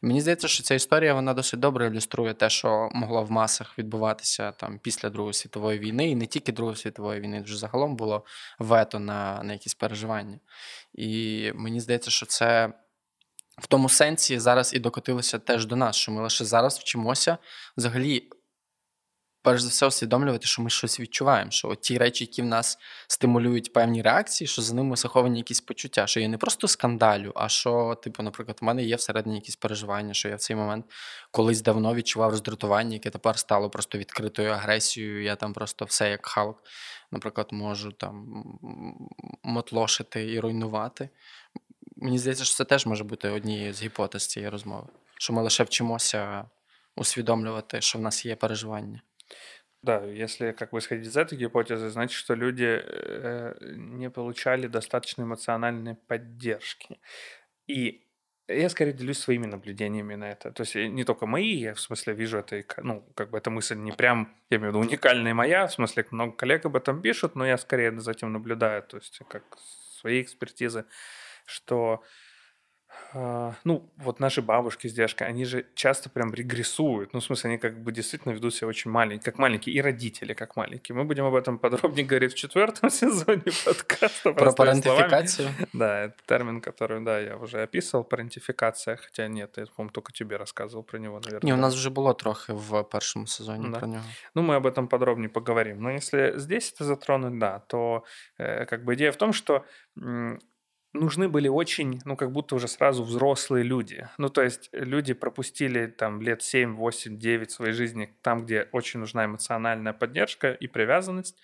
Мені здається, що ця історія вона досить добре ілюструє те, що могло в масах відбуватися там після Другої світової війни, і не тільки Другої світової війни, вже загалом було вето на, на якісь переживання. І мені здається, що це. В тому сенсі зараз і докотилося теж до нас, що ми лише зараз вчимося взагалі перш за все усвідомлювати, що ми щось відчуваємо, що от ті речі, які в нас стимулюють певні реакції, що за ними заховані якісь почуття, що я не просто скандалю, а що, типу, наприклад, у мене є всередині якісь переживання, що я в цей момент колись давно відчував роздратування, яке тепер стало просто відкритою агресією. Я там просто все як Халк, наприклад, можу там мотлошити і руйнувати. Мені здається, що це теж може бути однією з гіпотез цієї розмови, що ми лише вчимося усвідомлювати, що в нас є переживання. Да, если как бы исходить из этой гипотезы, значит, что люди э, не получали достаточно эмоциональной поддержки. И я скорее делюсь своими наблюдениями на это. То есть э, не только мои, я в смысле вижу это, ну, как бы эта мысль не прям, я имею в виду, уникальная моя, в смысле много коллег об этом пишут, но я скорее за этим наблюдаю, то есть как своей экспертизы, что А, ну, вот наши бабушки с дедушкой, они же часто прям регрессуют. Ну, в смысле, они как бы действительно ведут себя очень маленькие, как маленькие, и родители как маленькие. Мы будем об этом подробнее говорить в четвертом сезоне подкаста. Про парентификацию? Да, это термин, который, да, я уже описывал, парентификация, хотя нет, я, по-моему, только тебе рассказывал про него, наверное. Не, у нас вже було трохи в першому сезоні Да. про нього. Ну, мы об этом подробнее поговорим. Но если здесь это затронуть, да, то э, как бы идея в том, что нужны были очень, ну, как будто уже сразу взрослые люди. Ну, то есть люди пропустили там лет 7, 8, 9 своей жизни там, где очень нужна эмоциональная поддержка и привязанность.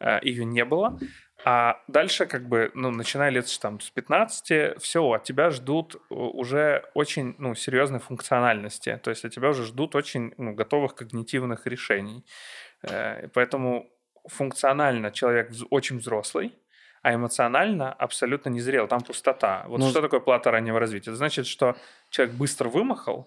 Э, Ее не было. А дальше, как бы, ну, начиная лет там, с 15, все, от тебя ждут уже очень, ну, серьезной функциональности. То есть от тебя уже ждут очень, ну, готовых когнитивных решений. Э, Поэтому функционально человек очень взрослый, а эмоционально абсолютно незрел. Там пустота. Вот Ну, что такое плата раннего развития? Это значит, что человек быстро вымахал,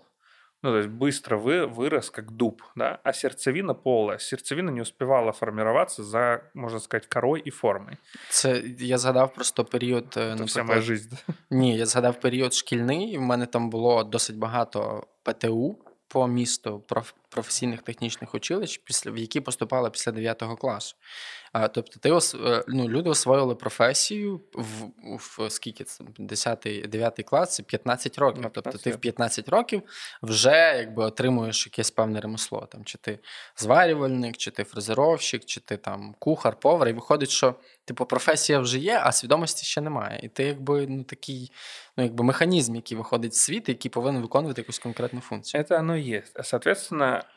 ну, то есть быстро вы, вырос как дуб, да, а сердцевина полая. Сердцевина не успевала формироваться за, можно сказать, корой и формой. Це я згадав просто період. е, Это вся моя жизнь. да. Ні, я згадав період шкільний. і В мене там було досить багато ПТУ по місту проф- професійних технічних училищ, після в які поступали після 9 класу. А, тобто, ти ос- е, ну, люди освоїли професію в, в скільки це 10 9 клас, це 15 років. На тобто, ти в 15 років вже якби отримуєш якесь певне ремесло. Там, чи ти зварювальник, чи ти фрезеровщик, чи ти там кухар, повар. І виходить, що типу професія вже є, а свідомості ще немає. І ти якби ну такий ну, якби механізм, який виходить в світ, який повинен виконувати якусь конкретну функцію. Это оно и есть.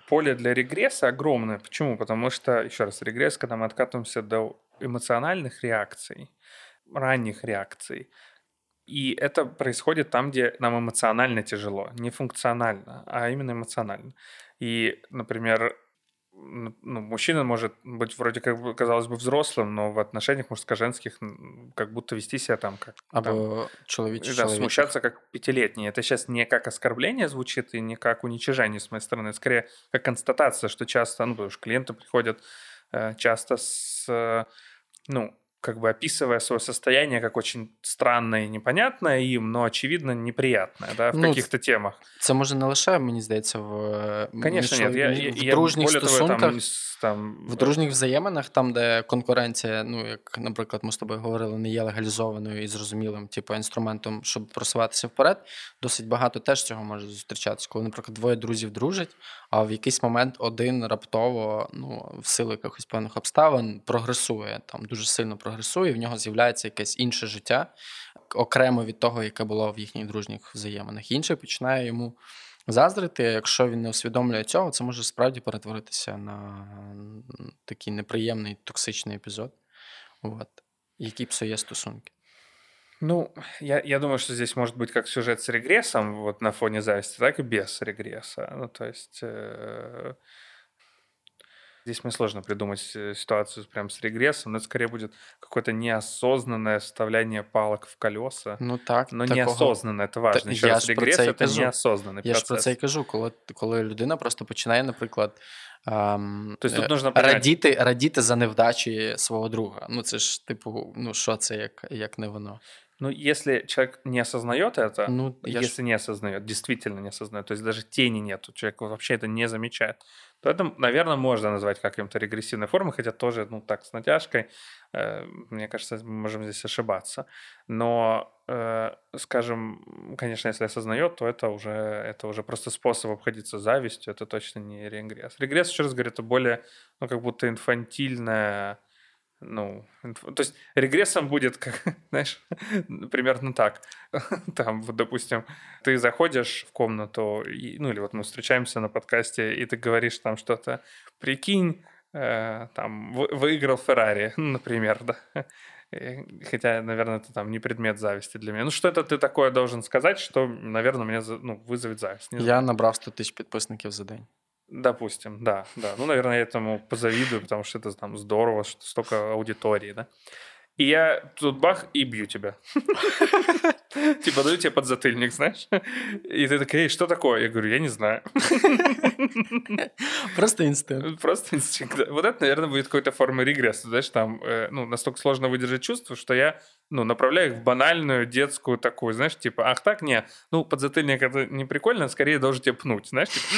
Поле для регресса огромное. Почему? Потому что, еще раз, регресс, когда мы откатываемся до эмоциональных реакций, ранних реакций, и это происходит там, где нам эмоционально тяжело. Не функционально, а именно эмоционально. И, например, ну, мужчина может быть вроде как бы, казалось бы, взрослым, но в отношениях мужско-женских как будто вести себя там как там, Або чоловічий да, чоловік. смущаться как пятилетний. Это сейчас не как оскорбление звучит и не как уничижение с моей стороны, скорее как констатация, что часто, ну, потому что клиенты приходят э, часто с, э, ну, как бы описывая свое состояние как очень странное и непонятное им, но очевидно неприятное, да, в Ну, каких-то темах. Це може не лише, мені здається, в, е, Конечно, нет. Я, я, в я, дружніх я стосунках. там, там В дружніх взаєминах, там, де конкуренція, ну як, наприклад, ми з тобою говорили, не є легалізованою і зрозумілим, типу, інструментом, щоб просуватися вперед, досить багато теж цього може зустрічатися. Коли, наприклад, двоє друзів дружать, а в якийсь момент один раптово, ну, в силу якихось певних обставин, прогресує, там дуже сильно прогресує, і в нього з'являється якесь інше життя, окремо від того, яке було в їхніх дружніх взаєминах. Інший починає йому заздрити. Якщо він не усвідомлює цього, це може справді перетворитися на такий неприємний токсичний епізод, от, який псує стосунки. Ну, я, я думаю, что здесь может быть как сюжет с регрессом вот на фоне зависти, так и без регресса. Ну, то есть э, здесь мне сложно придумать э, ситуацию прям с регрессом, но это скорее будет какое-то неосознанное вставляние палок в колеса. Ну так, Но такого- неосознанно, это важно. Та- Еще я раз, ж про регресс це і это кажу. неосознанный Я ж процесс. про це і кажу, коли, коли людина просто починає, наприклад, ем, То есть е, тут нужно понять, радіти, радіти за невдачі свого друга. Ну це ж, типу, ну що це як, як не воно? ну, если человек не осознает это, Ну, я ж- если не осознает, действительно не осознает, то есть даже тени нету, человек вообще это не замечает, то это, наверное, можно назвать каким-то регрессивной формой, хотя тоже, ну, так, с натяжкой, э, мне кажется, мы можем здесь ошибаться. Но, э, скажем, конечно, если осознает, то это уже, это уже просто способ обходиться завистью, это точно не регресс. Регресс, еще раз говорю, это более, ну, как будто инфантильная ну, то есть регрессом будет, как, знаешь, примерно так. Там, вот, допустим, ты заходишь в комнату, и, ну, или вот мы встречаемся на подкасте, и ты говоришь там что-то, прикинь, э, там, вы- выиграл Феррари, например, да. Э, Хотя, наверное, это там не предмет зависти для меня. Ну, что-то ты такое должен сказать, что, наверное, меня ну, вызовет зависть. Знаю. Я набрав 100 тисяч підписників за день. Допустим, да, да. Ну, наверное, я этому позавидую, потому что это там здорово, что столько аудитории, да. И я тут бах и бью тебя. Типа даю тебе подзатыльник, знаешь? И ты такая, эй, что такое? Я говорю, я не знаю. Просто інстинкт. Просто инстинкт. Вот это, наверное, будет какой-то формой регресса. Знаешь, там, э, ну, настолько сложно выдержать чувство, что я ну, направляю их в банальную детскую такую, знаешь, типа, ах так, не, ну, подзатыльник это не прикольно, скорее должен тебя пнуть, знаешь, типа,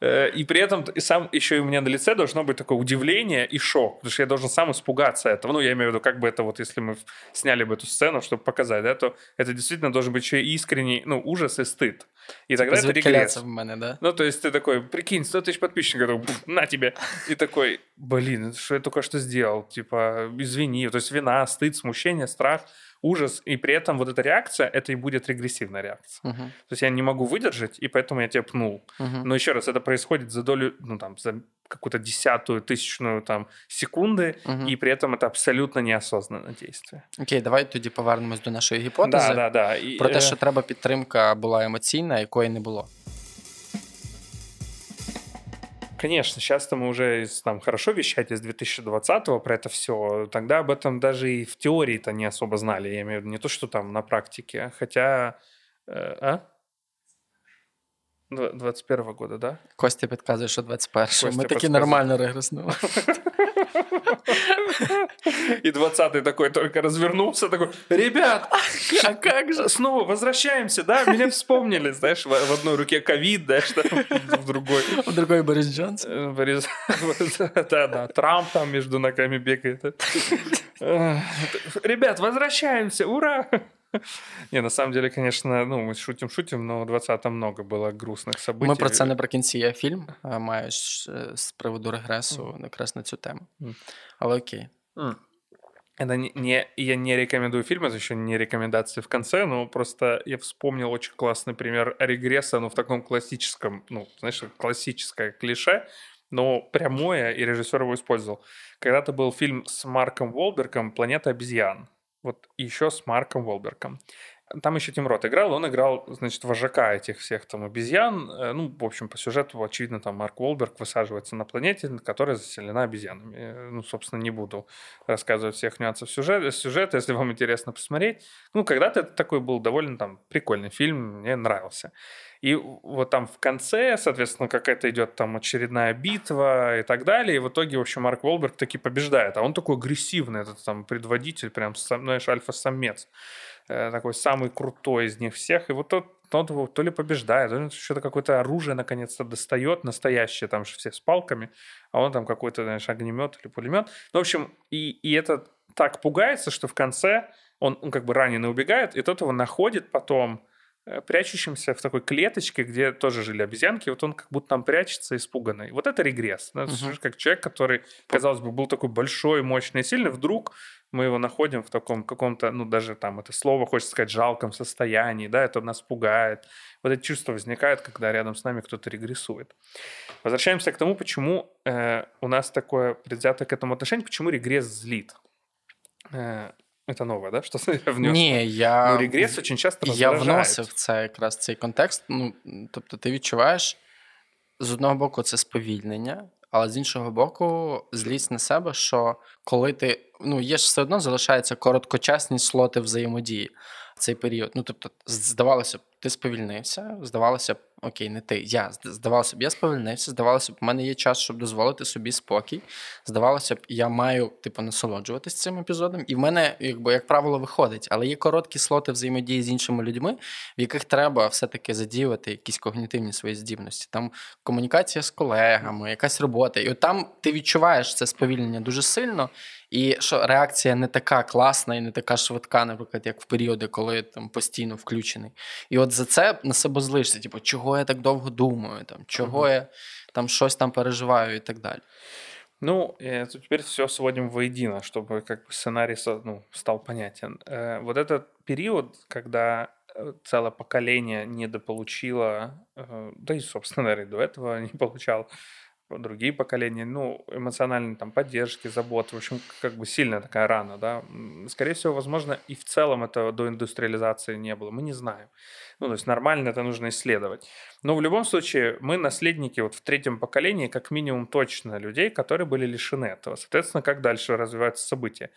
э, И при этом сам еще и у меня на лице должно быть такое удивление и шок, потому что я должен сам испугаться этого. Ну, я имею в виду, как бы это вот, если мы сняли бы эту сцену, чтобы показать, да, то это действительно должен быть еще искренний, ну, ужас и стыд. И тогда это регресс. в мене, да? Ну, то есть ты такой, прикинь, 100 тысяч подписчиков, на тебе. И такой, блин, что я только что сделал? Типа, извини. То есть вина, стыд, смущение, страх, ужас. И при этом вот эта реакция, это и будет регрессивная реакция. Угу. То есть я не могу выдержать, и поэтому я тебя пнул. Угу. Но еще раз, это происходит за долю, ну там, за какую-то десятую, тысячную там секунди, Мгм. і при этом это абсолютно неосознанное действие. Окей, давай тоді повернемось до нашої гіпотези. Да, да, да. І, Про те, е, що треба підтримка була емоційна, якої не було. Конечно, сейчас-то мы уже там, хорошо вещать из 2020-го про это все. Тогда об этом даже и в теории-то не особо знали. Я имею в виду не то, что там на практике. Хотя... э, а? Дв- 21 года, да? Костя підказує, що 21 Костя Ми таки підказує. нормально регреснули. И 20-й такой только развернулся, такой, ребят, А как же? снова возвращаемся, да? Меня вспомнили, знаешь, в, в одной руке ковид, знаешь, там, в другой. У другої Борис Джонсон. Э, Борис- Да, да, Трамп там между ногами бегает. Э, Ребят, возвращаемся, ура! Не, на самом деле, конечно, ну, мы шутим-шутим, но в 20-м много было грустных событий. Ми про це наприкінці є фільм, а, маю ж, е, з приводу регресу якраз на цю тему. Мгм. Але окей. М. Это не, не- я не рекомендую фильм, это еще не рекомендации в конце, но просто я вспомнил очень классный пример регресса, ну, в таком классическом, ну, знаешь, классическое клише, но прямое, и режиссер его использовал. Когда-то был фильм с Марком Волбергом «Планета обезьян». Вот еще с Марком Волбергом. Там еще Тим Рот играл, он играл, значит, вожака этих всех там обезьян. Э, Ну, в общем, по сюжету, очевидно, там Марк Волберг высаживается на планете, которая заселена обезьянами. Э, Ну, собственно, не буду рассказывать всех нюансов сюжета, сюжета, если вам интересно посмотреть. Ну, когда-то это такой был довольно там прикольный фильм, мне нравился. И вот там в конце, соответственно, какая-то идет там очередная битва и так далее. И в итоге, в общем, Марк Волберг таки побеждает. А он такой агрессивный, этот там предводитель, прям, знаешь, альфа-самец. Э, Такой самый крутой из них всех. И вот тот, тот то ли побеждает, то ли что-то какое-то оружие наконец-то достает, настоящее, там же все с палками, а он там какой-то, знаешь, огнемет или пулемет. Ну, в общем, и, и это так пугается, что в конце он, он как бы раненый убегает, и тот его находит потом, прячущимся в такой клеточке, где тоже жили обезьянки, вот он как будто там прячется испуганный. Вот это регресс. да, Мгм. слушай, Как человек, который, казалось бы, был такой большой, мощный, сильный, вдруг мы его находим в таком каком-то, ну, даже там это слово, хочется сказать, жалком состоянии, да, это нас пугает. Вот это чувство возникает, когда рядом с нами кто-то регрессует. Возвращаемся к тому, почему э, у нас такое предвзятое к этому отношение, почему регресс злит. Э, это новое, да? Что я внес? Ні, я, Ну, регрес очень часто я вносив це якраз цей контекст. Ну, тобто, ти відчуваєш з одного боку це сповільнення, але з іншого боку, злість на себе, що коли ти. Ну, є ж все одно залишаються короткочасні слоти взаємодії цей період. Ну, тобто, здавалося б, ти сповільнився, здавалося б, окей, не ти, я. Здавалося б, я сповільнився, здавалося б, у мене є час, щоб дозволити собі спокій. Здавалося б, я маю, типу, насолоджуватись цим епізодом, і в мене, якби, як правило, виходить. Але є короткі слоти взаємодії з іншими людьми, в яких треба все-таки задіювати якісь когнітивні свої здібності. Там комунікація з колегами, якась робота. І от там ти відчуваєш це сповільнення дуже сильно, і що реакція не така класна і не така швидка, наприклад, як в періоди, коли там постійно включений. І от за це на себе злишся. Типу, чого я так довго думаю, там, чого Мгм. я там щось там переживаю і так далі. Ну, э, то теперь все сводим воедино, чтобы как бы сценарий со- ну, стал понятен. Э, Вот этот период, когда э, целое поколение недополучило, э, да и, собственно, наверное, до этого не получал другие поколения, ну, эмоциональной там поддержки, заботы, в общем, как бы сильная такая рана, да. Скорее всего, возможно, и в целом этого до индустриализации не было, мы не знаем. Ну, то есть нормально это нужно исследовать. Но в любом случае, мы наследники вот в третьем поколении, как минимум точно людей, которые были лишены этого. Соответственно, как дальше развиваются события?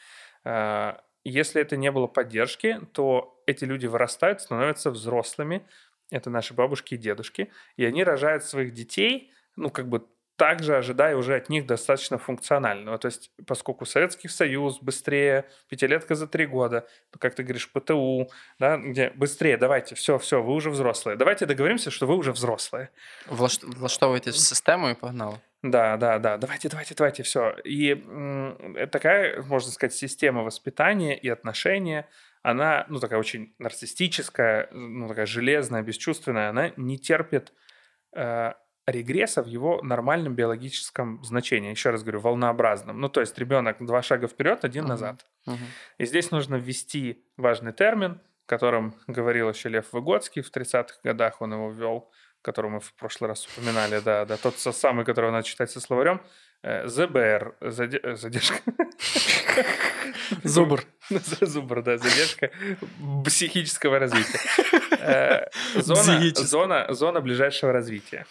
А, Если это не было поддержки, то эти люди вырастают, становятся взрослыми. Это наши бабушки и дедушки. И они рожают своих детей, ну, как бы также ожидая уже от них достаточно функционального. То есть, поскольку Советский Союз быстрее, пятилетка за три года, как ты говоришь, ПТУ, да, где быстрее, давайте, все, все, вы уже взрослые. Давайте договоримся, что вы уже взрослые. Влаш... Влаштовуєте систему і погнали. Да, да, да, давайте, давайте, давайте, все. И м, такая, можно сказать, система воспитания и отношения, она, ну, такая очень нарциссическая, ну, такая железная, бесчувственная, она не терпит э, регресса в его нормальном биологическом значении. Еще раз говорю, волнообразном. Ну, то есть ребенок два шага вперед, один uh-huh. назад. Uh-huh. И здесь нужно ввести важный термин, которым говорил еще Лев Выгодский в 30-х годах, он его ввел, который мы в прошлый раз упоминали, да, да, тот самый, который надо читать со словарем, э, ЗБР, заде... задержка. Зубр. Зубр, да, задержка психического развития. Э, зона, зона, зона ближайшего развития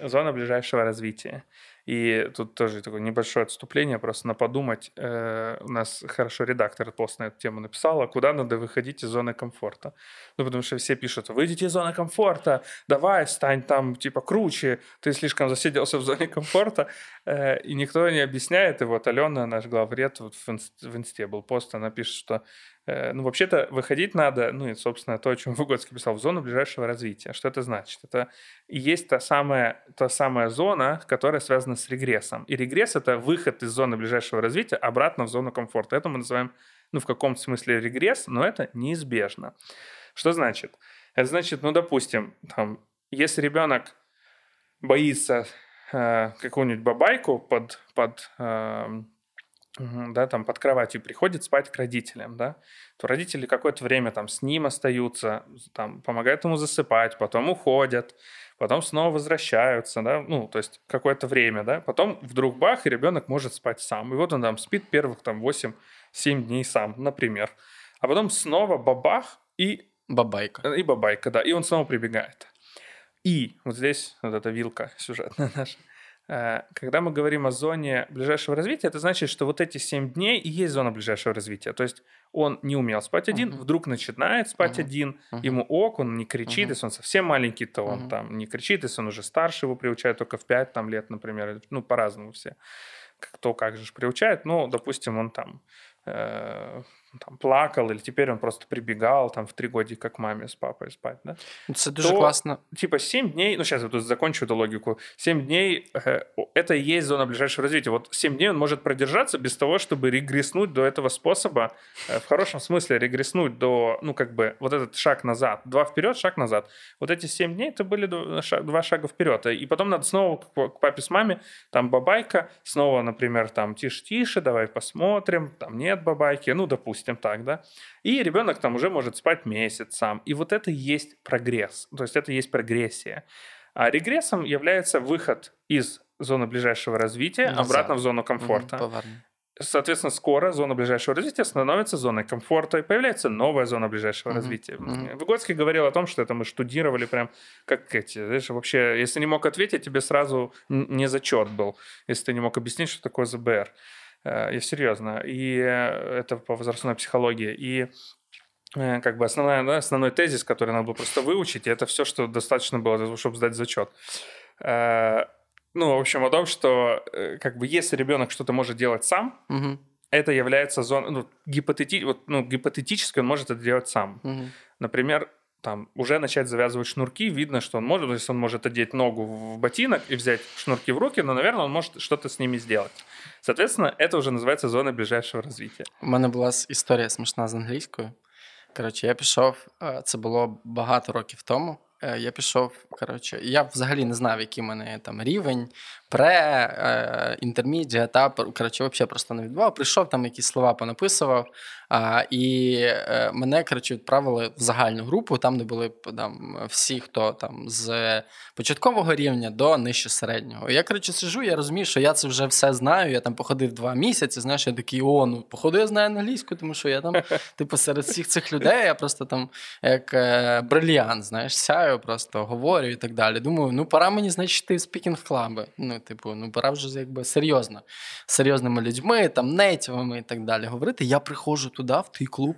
зона ближайшего развития. И тут тоже такое небольшое отступление, просто на подумать. Э, у нас хорошо редактор пост на эту тему написала, куда надо выходить из зоны комфорта. Ну, потому что все пишут, выйдите из зоны комфорта, давай, стань там, типа, круче, ты слишком засиделся в зоне комфорта. Э, и никто не объясняет. И вот Алена, наш главред, вот в, инст, в инсте был пост, она пишет, что ну, вообще-то выходить надо, ну, и, собственно, то, о чем Выгодский писал, в зону ближайшего развития. Что это значит? Это и есть та самая, та самая зона, которая связана с регрессом. И регресс — это выход из зоны ближайшего развития обратно в зону комфорта. Это мы называем, ну, в каком-то смысле регресс, но это неизбежно. Что значит? Это значит, ну, допустим, там, если ребенок боится э, какую-нибудь бабайку под, под э, да, там под кроватью приходит спать к родителям, да, то родители какое-то время там с ним остаются, там помогают ему засыпать, потом уходят, потом снова возвращаются, да, ну, то есть какое-то время, да, потом вдруг бах, и ребенок может спать сам, и вот он там спит первых там 8-7 дней сам, например, а потом снова бабах и... Бабайка. И бабайка, да, и он снова прибегает. И вот здесь вот эта вилка сюжетная наша – Э, когда мы говорим о зоне ближайшего развития, это значит, что вот эти 7 дней и есть зона ближайшего развития. То есть он не умел спать один, uh-huh. вдруг начинает спать uh-huh. один, uh-huh. ему ок, он не кричит, uh-huh. если он совсем маленький, то он uh-huh. там не кричит, если он уже старше, его приучают только в 5 там, лет, например, ну, по-разному все. Кто как же приучает, ну, допустим, он там э, там, плакал, или теперь он просто прибегал там в три годика к маме с папой спать, да? Это дуже то, классно. Типа 7 дней, ну сейчас я тут закончу эту логику, 7 дней э, это и есть зона ближайшего развития. Вот 7 дней он может продержаться без того, чтобы регресснуть до этого способа, э, в хорошем смысле регресснуть до, ну как бы, вот этот шаг назад. Два вперед, шаг назад. Вот эти 7 дней это были два шага вперед. И потом надо снова к папе с маме, там бабайка, снова, например, там тише-тише, давай посмотрим, там нет бабайки, ну допустим допустим так, да, и ребенок там уже может спать месяц сам. И вот это и есть прогресс, то есть это и есть прогрессия. А регрессом является выход из зоны ближайшего развития Назад. обратно в зону комфорта. Угу, Соответственно, скоро зона ближайшего развития становится зоной комфорта, и появляется новая зона ближайшего mm-hmm. развития. Mm-hmm. Выгодский говорил о том, что это мы штудировали прям как эти, знаешь, вообще, если не мог ответить, тебе сразу не зачет был, если ты не мог объяснить, что такое ЗБР. Э, я серьезно. И э, это по возрастной психологии. И э, как бы основная, да, основной тезис, который надо было просто выучить, и это все, что достаточно было для того, чтобы сдать зачет. Ну, в общем, о том, что как бы если ребенок что-то может делать сам, угу. это является зоной, ну, гипотети, вот, ну, гипотетически он может это делать сам. Угу. Например, там уже начать завязывать шнурки, видно, что он может, то есть он может одеть ногу в ботинок и взять шнурки в руки, но, наверное, он может что-то с ними сделать. Соответственно, это уже називається зона ближайшого розвитку. У мене була історія смішна з англійською. Коротше, я пішов, це було багато років тому. Я пішов, коротше, я взагалі не знав, який в мене там рівень, пре, е, інтермідія, етап. Коротше, взагалі просто не відбував. Прийшов, там якісь слова понаписував. А, І е, мене коротше, відправили в загальну групу, там де були там, всі, хто там з початкового рівня до нижче середнього. І я коротше, сижу, я розумію, що я це вже все знаю. Я там походив два місяці. Знаєш, я такий, о, ну походу, я знаю англійську, тому що я там, типу, серед всіх цих людей я просто там як е, брильян, знаєш, сяю просто говорю і так далі. Думаю, ну пора мені, значить, ти в спікінг клаби. Ну, типу, ну пора вже якби серйозно, серйозними людьми, там нейтівими і так далі говорити. Я приходжу туди, в той клуб,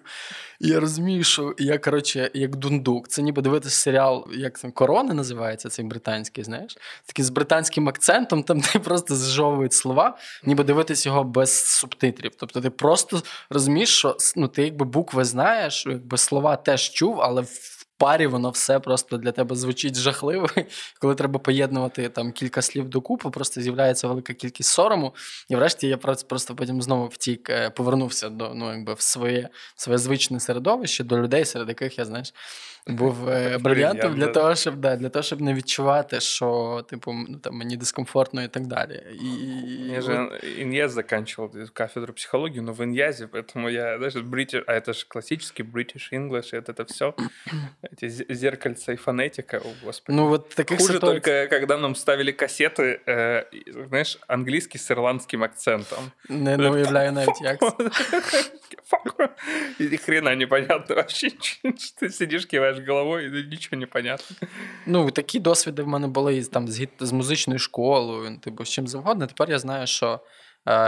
і я розумію, що я, коротше, як дундук. Це ніби дивитися серіал, як це корона називається, цей британський, знаєш, такий з британським акцентом, там де просто зжовують слова, ніби дивитись його без субтитрів. Тобто ти просто розумієш, що ну, ти якби букви знаєш, якби слова теж чув, але в парі воно все просто для тебе звучить жахливо. Коли треба поєднувати там кілька слів докупи, просто з'являється велика кількість сорому. І врешті я просто потім знову втік, е, повернувся до ну, якби в своє, в своє звичне середовище, до людей, серед яких я знаєш був е, брильянтом для того, щоб да, для того, щоб не відчувати, що типу ну, там, мені дискомфортно і так далі. І, Я же Иньяз заканчивал кафедру психологии, но в Иньязе, поэтому я даже British, а это же классический British English, это, это все, эти зеркальца и фонетика, о господи. Ну, вот таких Хуже ситуаций... только, когда нам ставили кассеты, э, знаешь, английский с ирландским акцентом. Не, не уявляю навіть як. И хрена непонятно вообще, ты сидишь, киваешь киваєш головою, і нічого не понятно. Ну, такі досвіди в мене були там з з музичною школою, типу, з чим завгодно. Тепер я знаю, що е,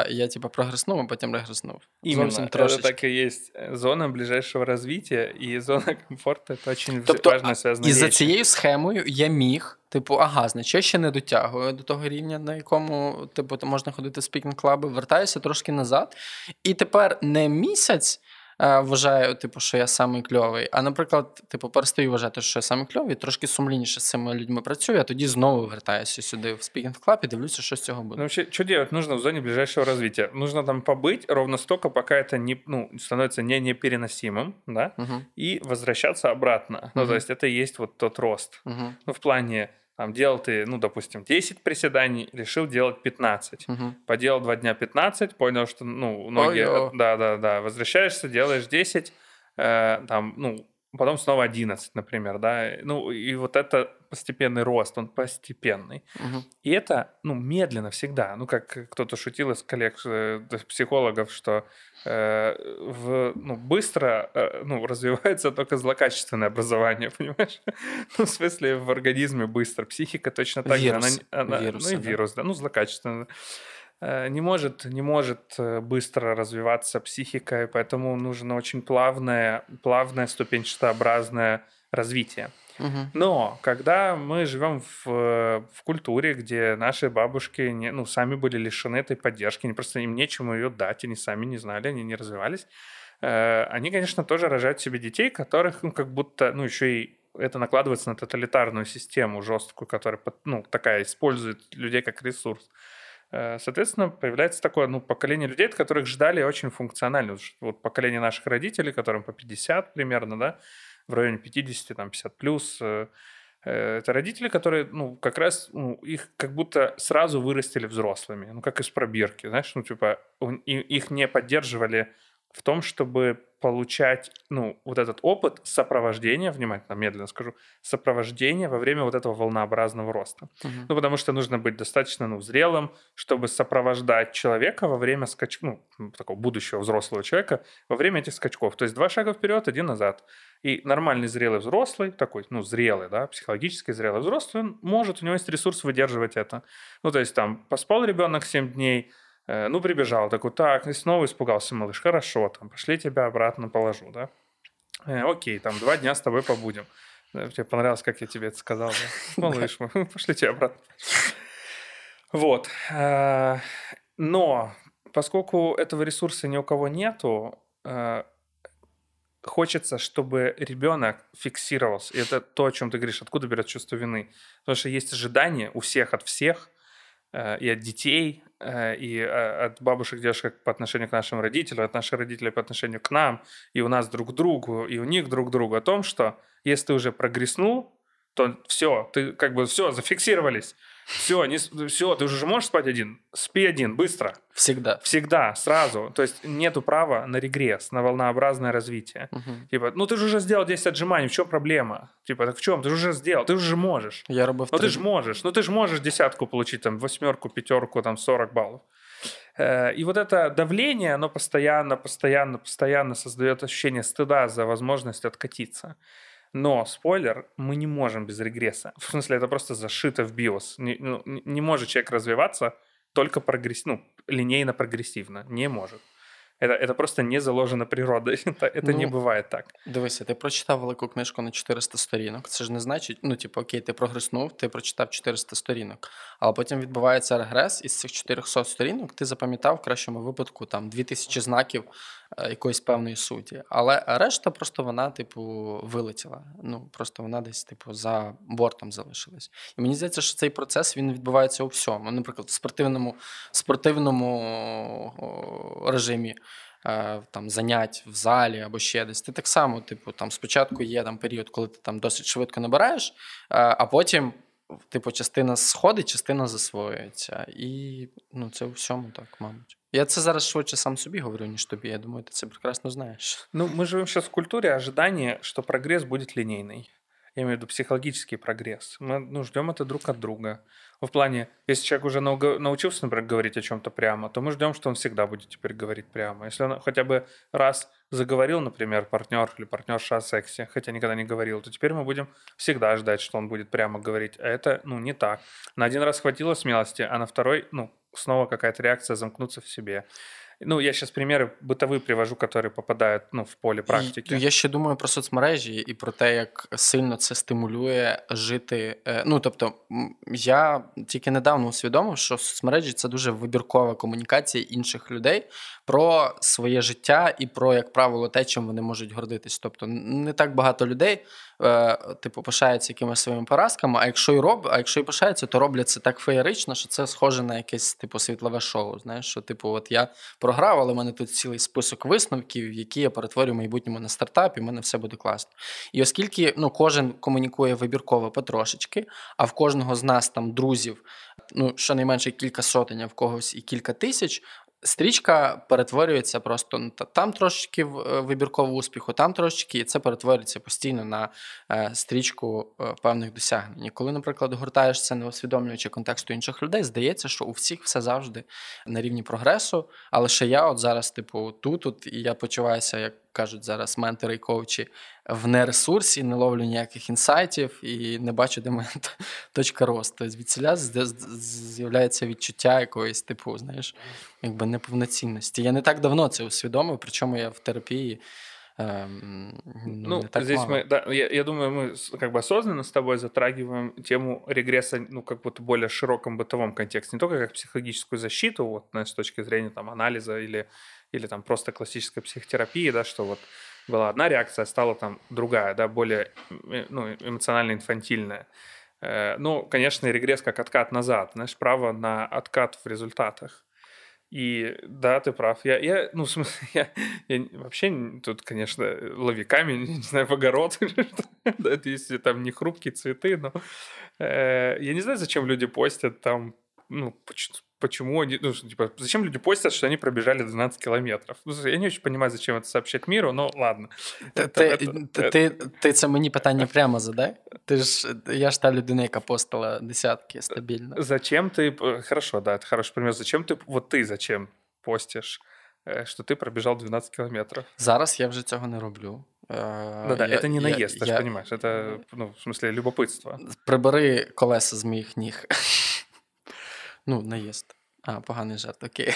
я типу, прогреснув, а потім регреснув. Именно, это так і є Зона ближайшого розвитку і зона комфорту це дуже тобто, важна зв'язана І за цією схемою я міг, типу, ага, значить, я ще не дотягую до того рівня, на якому типу, можна ходити в спікінг клаби, вертаюся трошки назад. І тепер не місяць. Е, вважаю, типу, що я самий кльовий. А, наприклад, типу, перестаю вважати, що я самий кльовий, трошки сумлінніше з цими людьми працюю, а тоді знову вертаюся сюди в спікінг клаб і дивлюся, що з цього буде. Ну, вообще, что делать нужно в зоне ближайшего развития? Нужно там побыть ровно столько, пока это не, ну, становится не непереносимым, да, угу. и возвращаться обратно. Угу. Ну, то есть это и есть вот тот рост. Угу. Ну, в плане там делал ты, ну, допустим, 10 приседаний, решил делать 15. Угу. Поделал два дня 15, понял, что, ну, ноги... Да-да-да, возвращаешься, делаешь 10, э, там, ну, потом снова 11, например, да. Ну, и вот это постепенный рост, он постепенный. Угу. И это, ну, медленно всегда. Ну, как кто-то шутил из коллег, э, психологов, что э, в, ну, быстро э, ну, развивается только злокачественное образование, понимаешь? ну, в смысле, в организме быстро. Психика точно так вирус. же. Она, она, Вирусы, ну, и вирус, да, да ну, злокачественное э, не может, не может э, быстро развиваться психика, и поэтому нужно очень плавное, плавное ступенчатообразное развитие. Но когда мы живем в, в культуре, где наши бабушки не, ну, сами были лишены этой поддержки, они просто им нечему ее дать, они сами не знали, они не развивались, э, они, конечно, тоже рожают себе детей, которых ну, как будто, ну, еще и это накладывается на тоталитарную систему жесткую, которая ну, такая использует людей как ресурс. Э, соответственно, появляется такое ну, поколение людей, от которых ждали очень функционально. Вот поколение наших родителей, которым по 50 примерно, да, в районе 50, там, 50 плюс. Э, э, это родители, которые, ну, как раз, ну, их как будто сразу вырастили взрослыми, ну, как из пробирки, знаешь, ну, типа, их не поддерживали в том, чтобы получать, ну, вот этот опыт сопровождения, внимательно, медленно скажу, сопровождения во время вот этого волнообразного роста. Угу. Ну, потому что нужно быть достаточно, ну, зрелым, чтобы сопровождать человека во время скачков, ну, такого будущего взрослого человека во время этих скачков. То есть два шага вперед, один назад. И нормальный зрелый взрослый, такой, ну, зрелый, да, психологически зрелый взрослый, он может, у него есть ресурс выдерживать это. Ну, то есть там поспал ребенок 7 дней, ну, прибежал, такой, так, и снова испугался малыш, хорошо, там, пошли тебя обратно положу, да. Э, окей, там, два дня с тобой побудем. Э, тебе понравилось, как я тебе это сказал, да? Малыш, мы пошли тебя обратно. Вот. Но поскольку этого ресурса ни у кого нету, хочется, чтобы ребенок фиксировался. И это то, о чем ты говоришь, откуда берет чувство вины. Потому что есть ожидания у всех от всех, и от детей, Э, и э, от бабушек, дедушек по отношению к нашим родителям, от наших родителей по отношению к нам, и у нас друг к другу, и у них друг к другу, о том, что если ты уже прогресснул, то все, ты как бы все, зафиксировались. Все, не, все, ты уже можешь спать один? Спи один, быстро. Всегда. Всегда, сразу. То есть нету права на регресс, на волнообразное развитие. Угу. Типа, ну ты же уже сделал 10 отжиманий, в чем проблема? Типа, так в чем? Ты же уже сделал, ты уже можешь. Я робив Ну ты же можешь, ну ты же можешь десятку получить, там, восьмерку, пятерку, там, 40 баллов. Э, и вот это давление, оно постоянно, постоянно, постоянно создает ощущение стыда за возможность откатиться. Но, спойлер, мы не можем без регресса. В смысле, это просто зашито в биос. Не, ну, не может человек развиваться только прогресс... ну, линейно-прогрессивно. Не может. Это это просто не заложено природою. Це, це ну, не буває так. Дивися, ти прочитав велику книжку на 400 сторінок. Це ж не значить, ну, типу, окей, ти прогреснув, ти прочитав 400 сторінок. Але потім відбувається регрес, і з цих 400 сторінок ти запам'ятав в кращому випадку там 2000 знаків е, якоїсь певної суті. Але решта просто вона, типу, вилетіла. Ну, просто вона десь, типу, за бортом залишилась. І мені здається, що цей процес він відбувається у всьому. Наприклад, в спортивному, спортивному режимі. Е, там занять в залі або ще десь. Ти так само, типу, там спочатку є там період, коли ти там досить швидко набираєш, е, а потім, типу, частина сходить, частина засвоюється. І ну, це у всьому так, мабуть. Я це зараз швидше сам собі говорю, ніж тобі. Я думаю, ти це прекрасно знаєш. Ну, ми живемо зараз в культурі ожидания, що прогрес буде лінійний. Я имею в виду психологический прогресс. Мы ну, ждем это друг от друга. В плане, если человек уже научился, например, говорить о чем-то прямо, то мы ждем, что он всегда будет теперь говорить прямо. Если он хотя бы раз заговорил, например, партнер или партнерша о сексе, хотя никогда не говорил, то теперь мы будем всегда ждать, что он будет прямо говорить. А это, ну, не так. На один раз хватило смелости, а на второй, ну, снова какая-то реакция замкнуться в себе. Ну, я сейчас примеры бытовые привожу, которые попадают ну, в поле практики. І, я ще думаю про соцмережі і про те, як сильно це стимулює жити. Ну, тобто, я тільки недавно усвідомив, що соцмережі це дуже вибіркова комунікація інших людей про своє життя і про, як правило, те, чим вони можуть гордитись. Тобто, не так багато людей Е, типу, пишаються якимись своїми поразками, а якщо й роб, а якщо й пишаються, то роблять це так феєрично, що це схоже на якесь типу світлове шоу. Знаєш, що типу, от я програв, але в мене тут цілий список висновків, які я перетворю в майбутньому на стартап, і в мене все буде класно. І оскільки ну, кожен комунікує вибірково потрошечки, а в кожного з нас там друзів. Ну, щонайменше кілька сотень, а в когось і кілька тисяч, стрічка перетворюється просто ну, там трошечки е, вибіркового успіху, там трошечки, і це перетворюється постійно на е, стрічку е, певних досягнень. І коли, наприклад, гортаєш це, не усвідомлюючи контексту інших людей, здається, що у всіх все завжди на рівні прогресу. Але ще я, от зараз, типу, тут, тут і я почуваюся як кажуть зараз ментори і коучі, в нересурсі, не ловлю ніяких інсайтів і не бачу, де моя точка росту. Тобто Звідсіля з'являється відчуття якоїсь типу, знаєш, якби неповноцінності. Я не так давно це усвідомив, причому я в терапії. Эм, ну, ну так здесь мало. мы, да, я, я думаю, мы как бы осознанно с тобой затрагиваем тему регресса, ну, как будто более широком бытовом контексте, не только как психологическую защиту, вот, с точки зрения там анализа или или там просто классической психотерапии, да, что вот была одна реакция, стала там другая, да, более ну, эмоционально инфантильная. Э, ну, конечно, регресс как откат назад, знаешь, право на откат в результатах. И да, ты прав. Я, я ну, в смысле, я, я вообще тут, конечно, лови камень, не знаю, в огород, да, если там не хрупкие цветы, но э, я не знаю, зачем люди постят там, ну, почему они, ну, типа, зачем люди постят, что они пробежали 12 километров? Ну, я не очень понимаю, зачем это сообщать миру, но ладно. Ти, это, ти, это, ти, ти це мені питання прямо задай? Ти ж, я ж та людина, яка постила десятки стабільно. Зачем ты, хорошо, да, это хороший пример, зачем ты, вот ты зачем постишь, что ты пробежал 12 километров? Зараз я вже цього не роблю. Да-да, я, это не наезд, я, ты я, же понимаешь, это, ну, в смысле, любопытство. Прибери колеса з моїх ніг. Ну, наїзд. А, поганий жарт, окей.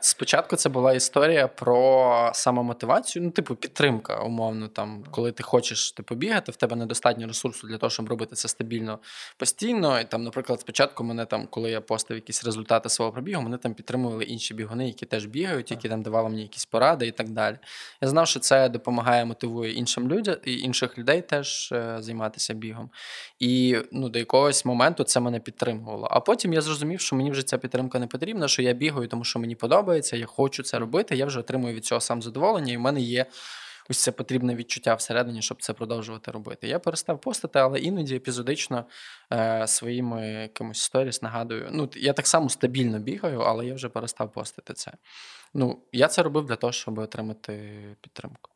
Спочатку це була історія про самомотивацію, ну, типу, підтримка, умовно, там, коли ти хочеш типу, бігати, в тебе недостатньо ресурсу для того, щоб робити це стабільно постійно. І там, наприклад, спочатку мене там, коли я постав якісь результати свого пробігу, мене там підтримували інші бігуни, які теж бігають, які там давали мені якісь поради і так далі. Я знав, що це допомагає, мотивує іншим людям і інших людей теж е, займатися бігом. І ну, до якогось моменту це мене підтримувало. А потім я зрозумів, що мені вже ця підтримка не потрібна, що я бігаю, тому що мені подобається, я хочу це робити. Я вже отримую від цього сам задоволення, і в мене є. Ось це потрібне відчуття всередині, щоб це продовжувати робити. Я перестав постати, але іноді епізодично е, своїми якимось сторіс нагадую. Ну, я так само стабільно бігаю, але я вже перестав постити це. Ну, я це робив для того, щоб отримати підтримку.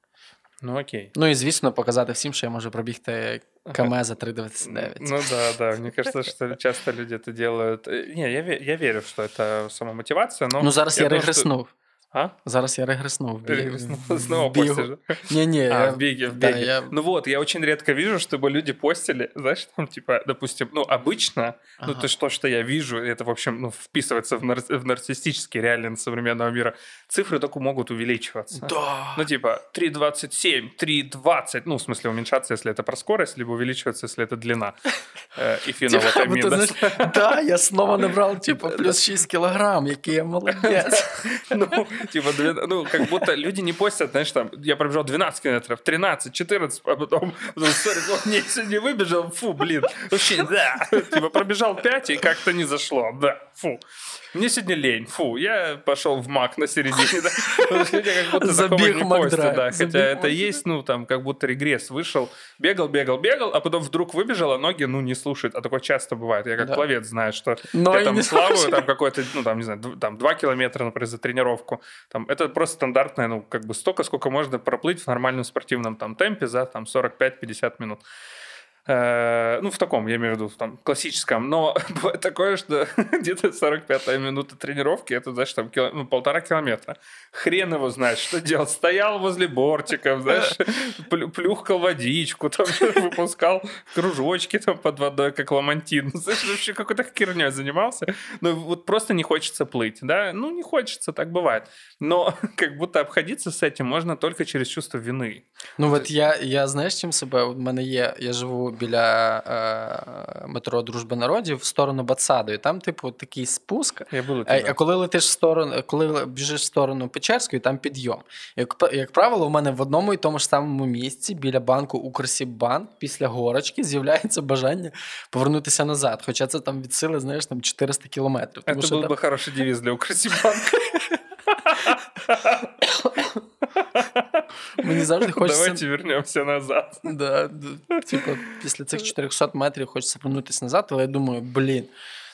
Ну окей. Ну і звісно, показати всім, що я можу пробігти КМ за 3,29. Ну да, да. Мне кажется, что часто люди это делают. Не, я, я верю, что это самомотивация, но... Ну зараз я, я регреснув. А? Зараз я регреснув. Снова постишь, Не-не. А, в беге, в беге. Ну вот, я очень редко вижу, чтобы люди постили, знаешь, там, типа, допустим, ну, обычно, ну, то, что, что я вижу, это, в общем, ну, вписывается в, нар- в нарциссический реальность современного мира, цифры только могут увеличиваться. Да. Ну, типа, 3.27, 3.20, ну, в смысле, уменьшаться, если это про скорость, либо увеличиваться, если это длина. Э, Типа, да? вот ты знаешь, Да, я снова набрал, типа, плюс 6 килограмм, який я молодец. Ну, типа, ну, как будто люди не постят, знаешь, там, я пробежал 12 километров, 13, 14, а потом, сори, вот, не, сегодня выбежал, фу, блин, вообще, да, типа, пробежал 5 и как-то не зашло, да, фу. Мне сегодня лень, фу, я пошел в МАК на середине, да. Забег Макдрайв, да, хотя это есть, ну, там, как будто регресс, вышел, бегал, бегал, бегал, а потом вдруг выбежал, а ноги, ну, не слушают, а такое часто бывает, я как пловец знаю, что я там плаваю, слушают. там какой-то, ну, там, не знаю, там 2 километра, например, за тренировку. Там, это просто стандартное, ну, как бы столько, сколько можно проплыть в нормальном спортивном там темпе за там 45-50 минут. Э, Ну, в таком, я имею в виду, там, классическом. Но бывает такое, что где-то 45-я минута тренировки, это, знаешь, там кило- ну, полтора километра. Хрен его знает, что делать. Стоял возле бортиков, знаешь, плю- плюхкал водичку, там, выпускал кружочки там под водой, как ламантин. Ну, Знаешь, вообще какой-то херней занимался. Ну, вот просто не хочется плыть, да? Ну, не хочется, так бывает. Но как будто обходиться с этим можно только через чувство вины. Ну от я, я знаєш, чим себе? У мене є. Я живу біля е, метро Дружби народів в сторону Бацаду, і там, типу, такий спуск. Я был у А, тебя. а коли летиш в сторону, коли біжиш в сторону Печерської, там підйом. Як, п- як правило, у мене в одному і тому ж самому місці біля банку Укрсіббанк після горочки з'являється бажання повернутися назад. Хоча це там від сили, знаєш, там 400 кілометрів. Тому Это що был там, бы хороший девиз для Укрсибанка. мені завжди хочеться. Давайте вернемся назад. Да, типу, після цих 400 метрів хочеться повернутися назад, але я думаю, блін.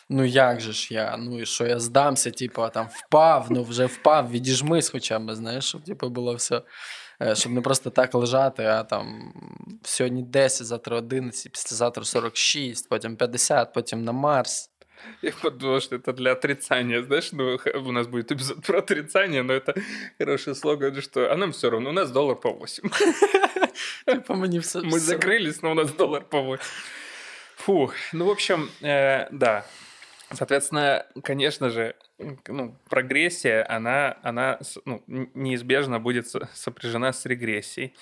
Ну як же ж я? Ну і що я здамся, типу, а там впав, ну вже впав, відіжмись хоча б, знаєш, щоб типу, було все. Щоб не просто так лежати, а там сьогодні 10, завтра 11, післязавтра 46, потім 50, потім на Марс. Я подумал, что это для отрицания. Знаешь, ну, у нас будет эпизод про отрицание, но это хороший слоган, что а нам все равно, у нас доллар по 8. Типу, мені все. Мы закрылись, но у нас доллар по 8. Фу, ну, в общем, э, да. Соответственно, конечно же, ну, прогрессия, она, она ну, неизбежно будет со- сопряжена с регрессией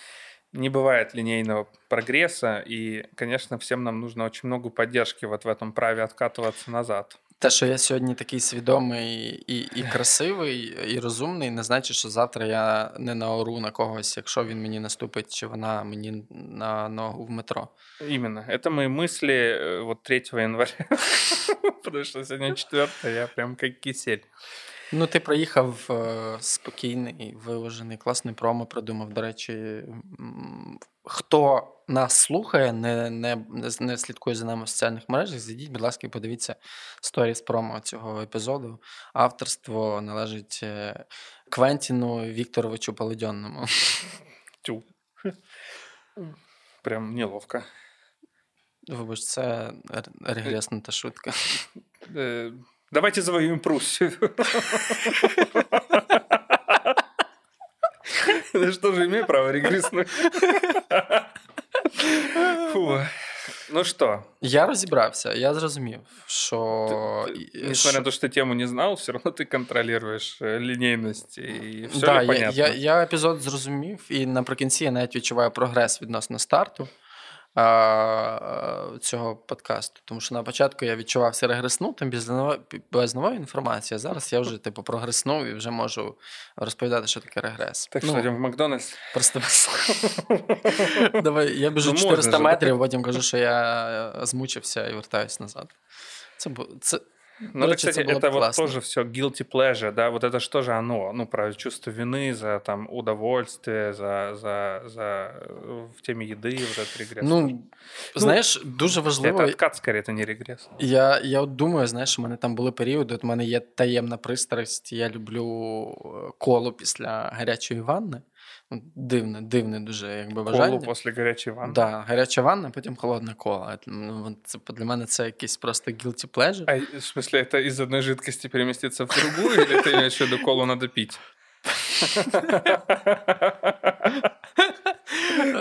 Не бывает линейного прогресса, и, конечно, всем нам нужно очень много поддержки вот в этом праве откатываться назад. Те, що я сьогодні такий свідомий і, і красивий, і розумний, не значить, що завтра я не наору на когось, якщо він мені наступить, чи вона мені на ногу в метро. Именно. Это мои мысли э, вот 3 января. Потому что сегодня 4 я прям как кисель. Ну, ти проїхав е, спокійний, виважений, класний промо придумав. До речі, хто нас слухає, не, не, не, слідкує за нами в соціальних мережах, зайдіть, будь ласка, подивіться сторіс промо цього епізоду. Авторство належить е, Квентіну Вікторовичу Поледьонному. Тю. Прям неловко. Вибач, це регресна та шутка. Э, Давайте завоюем Пруссию. Да что же, имею право регреснуть. Фу. Ну что, Я розібрався, я зрозумів, що. ты, несмотря на то, что тему не знал, все равно ты контролируешь э, линейность и все да, ли я, понятно. я, я епізод зрозумів, і наприкінці я навіть відчуваю прогрес відносно старту а, Цього подкасту. Тому що на початку я відчувався регреснутим без, нової- без нової інформації. А зараз я вже типу прогреснув і вже можу розповідати, що таке регрес. Так що ну, в Макдональдс? просто Давай, я біжу Ну, 400 метрів, потім кажу, що я е, змучився і вертаюсь назад. Це, це, Ну, это, Короче, кстати, это было это вот классно. тоже все guilty pleasure, да, вот это что же оно, ну, про чувство вины за там удовольствие, за, за, за э, в теме еды, вот этот регресс. ну, знаєш, дуже важливо. это откат скорее, это не регресс. Я, я от думаю, знаєш, у мене там були періоди, от у мене є таємна пристрасть, я люблю е, коло після гарячої ванни. Ну, Дивне, дивне дуже якби бажання. Колу после горячей ванны. Да, гаряча ванна, потім холодна кола. Ну, от це, для мене це якийсь просто guilty pleasure. А, в смысле, это из одной жидкости переместиться в другую, или ты имеешь в виду колу надо пить?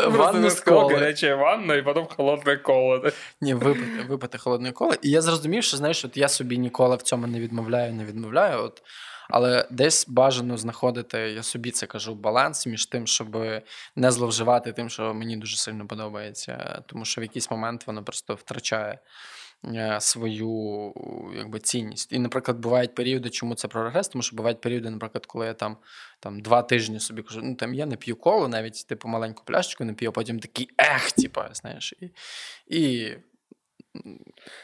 Ванну з коли. Гаряча ванна і потім холодне коло. Ні, випити, випити холодне коло. І я зрозумів, що знаєш, от я собі ніколи в цьому не відмовляю, не відмовляю. От, але десь бажано знаходити, я собі це кажу, баланс між тим, щоб не зловживати тим, що мені дуже сильно подобається. Тому що в якийсь момент воно просто втрачає е, свою якби, цінність. І, наприклад, бувають періоди, чому це прогрес, тому що бувають періоди, наприклад, коли я там там два тижні собі кажу, ну там я не п'ю коло, навіть типу маленьку пляшечку не п'ю, а потім такий ех, типу, знаєш. І, і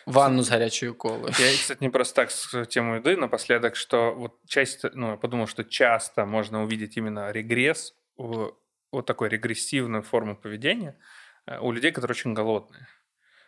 ванну с горячей колой. Я, кстати, не просто так с темой еды напоследок, что вот часть, ну, я подумал, что часто можно увидеть именно регресс, вот такой регрессивную форму поведения э, у людей, которые очень голодные.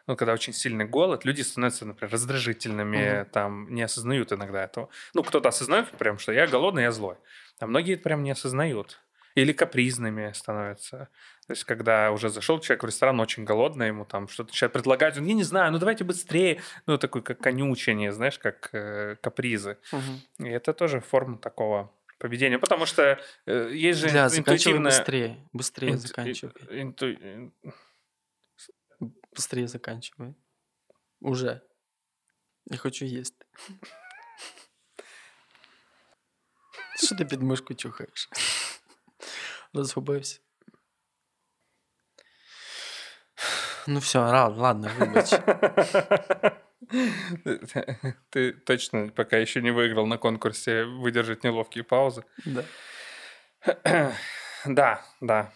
Ну, когда очень сильный голод, люди становятся, например, раздражительными, угу. там, не осознают иногда этого. Ну, кто-то осознает прям, что я голодный, я злой. А многие прям не осознают. Или капризными становятся. То есть, когда уже зашел человек в ресторан очень голодный, ему там что-то начинают предлагать, он, я не знаю, ну давайте быстрее. Ну, такой как конючение, знаешь, как э, капризы. Угу. И это тоже форма такого поведения, потому что э, есть же да, интуитивное... быстрее, быстрее Инту... заканчивай. Инту... Быстрее заканчивай. Уже. Я хочу есть. Що ти під мишку чухаєш? Розгубився. Ну все, ладно, вибач. Ты точно пока еще не выиграл на конкурсе выдержать неловкие паузы. Да. Да, да.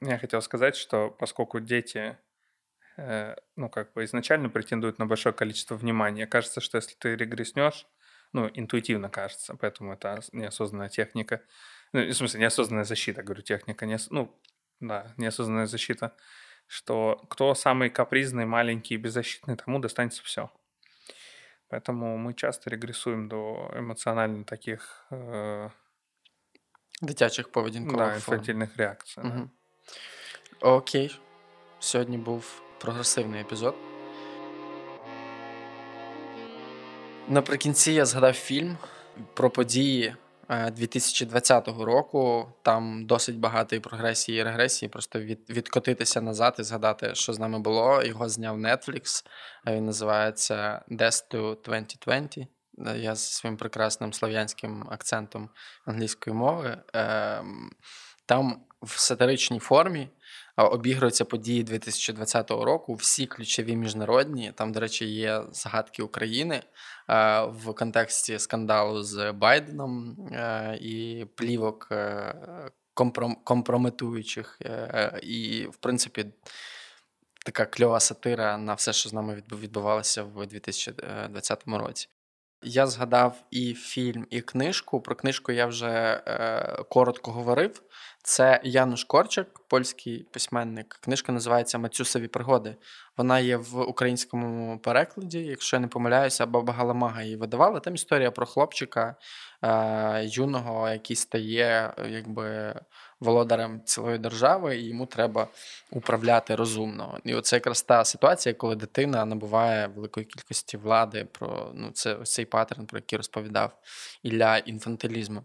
Я хотел сказать, что поскольку дети, э, ну, как бы изначально претендуют на большое количество внимания, кажется, что если ты регреснешь, ну, интуитивно кажется, поэтому это неосознанная техника, ну, в смысле, неосознанная защита, говорю, техника, не, ну, да, неосознанная защита, что кто самый капризный, маленький и беззащитный, тому достанется все. Поэтому мы часто регрессуем до эмоционально таких... Э... Дитячих поведінкових да, інфантильних реакцій. Угу. Да. Окей. Сьогодні був прогресивний епізод. Наприкінці я згадав фільм про події 2020 е, року. Там досить багато і прогресії і регресії. Просто від, відкотитися назад і згадати, що з нами було. Його зняв Netflix. Він називається Death to 2020. Е, я зі своїм прекрасним слов'янським акцентом англійської мови. Ем, там в сатиричній формі обігруються події 2020 року. Всі ключові міжнародні. Там, до речі, є згадки України в контексті скандалу з Байденом е, і плівок е, компрометуючих. Е, і, в принципі, така кльова сатира на все, що з нами відбувалося в 2020 році. Я згадав і фільм, і книжку. Про книжку я вже е, коротко говорив. Це Януш Корчак, польський письменник. Книжка називається Мацюсові пригоди. Вона є в українському перекладі, якщо я не помиляюся, Баба Галамага її видавала. Там історія про хлопчика е, юного, який стає якби володарем цілої держави, і йому треба управляти розумно. І оце якраз та ситуація, коли дитина набуває великої кількості влади. Про ну це ось цей паттерн, про який розповідав Ілля інфантилізму.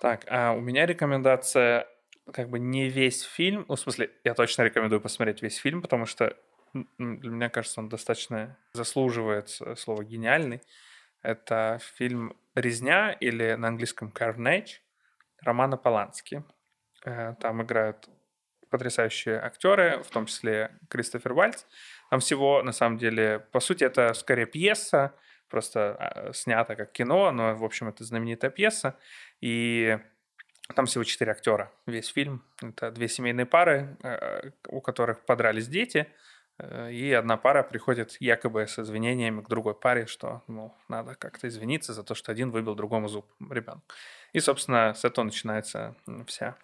Так, а у меня рекомендация как бы не весь фильм, ну, в смысле, я точно рекомендую посмотреть весь фильм, потому что для меня кажется, он достаточно заслуживает слова гениальный. Это фильм «Резня» или на английском «Carnage» Романа Полански. Э, там играют потрясающие актеры, в том числе Кристофер Вальц. Там всего, на самом деле, по сути, это скорее пьеса, просто а, снята как кино, но, в общем, это знаменитая пьеса. И там всего четыре актера весь фильм. Это две семейные пары, э, у которых подрались дети, э, и одна пара приходит якобы с извинениями к другой паре, что ну, надо как-то извиниться за то, что один выбил другому зуб ребенку. И, собственно, с этого начинается вся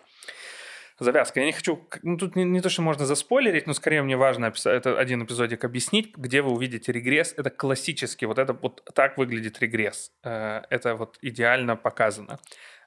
завязка. Я не хочу... Ну, тут не, не то, что можно заспойлерить, но скорее мне важно это один эпизодик объяснить, где вы увидите регресс. Это классический, вот это вот так выглядит регресс. Э, это вот идеально показано.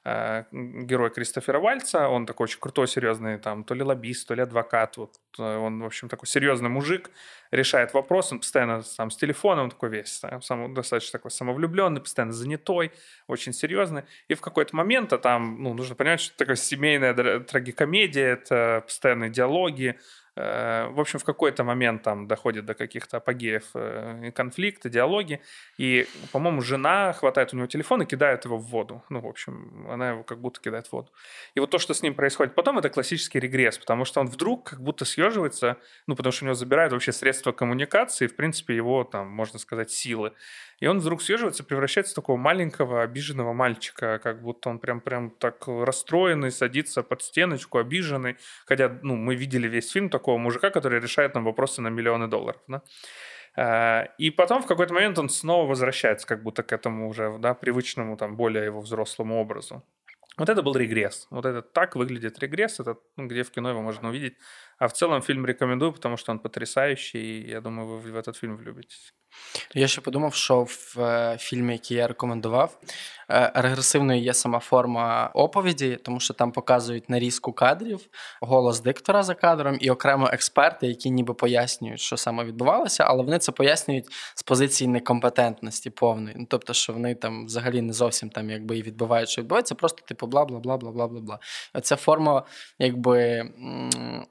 Э, герой Кристофера Вальца, он такой очень крутой, серьезный, там, то ли лоббист, то ли адвокат, вот, э, он, в общем, такой серьезный мужик, решает вопрос, он постоянно сам с телефоном, он такой весь, сам, достаточно такой самовлюбленный, постоянно занятой, очень серьезный. И в какой-то момент, а там, ну, нужно понимать, что это такая семейная трагикомедия, это постоянные диалоги, в общем, в какой-то момент там доходит до каких-то апогеев э, конфликта, диалоги, и, по-моему, жена хватает у него телефон и кидает его в воду. Ну, в общем, она его как будто кидает в воду. И вот то, что с ним происходит потом, это классический регресс, потому что он вдруг как будто съеживается, ну, потому что у него забирают вообще средства коммуникации, в принципе, его, там, можно сказать, силы. И он вдруг съеживается, превращается в такого маленького обиженного мальчика, как будто он прям, прям так расстроенный, садится под стеночку, обиженный. Хотя, ну, мы видели весь фильм такого мужика, который решает нам вопросы на миллионы долларов, да? А, и потом в какой-то момент он снова возвращается как будто к этому уже, да, привычному, там, более его взрослому образу. Вот это был регресс. Вот это так выглядит регресс, это ну, где в кино его можно увидеть. А в целом фильм рекомендую, потому что он потрясающий, и я думаю, вы в этот фильм влюбитесь. Я ще подумав, що в е, фільмі, який я рекомендував, е, регресивною є сама форма оповіді, тому що там показують нарізку кадрів, голос диктора за кадром і окремо експерти, які ніби пояснюють, що саме відбувалося, але вони це пояснюють з позиції некомпетентності повної. Ну, Тобто, що вони там взагалі не зовсім там якби і відбувають, що відбувається, просто типу бла бла бла бла бла бла бла. Оця форма якби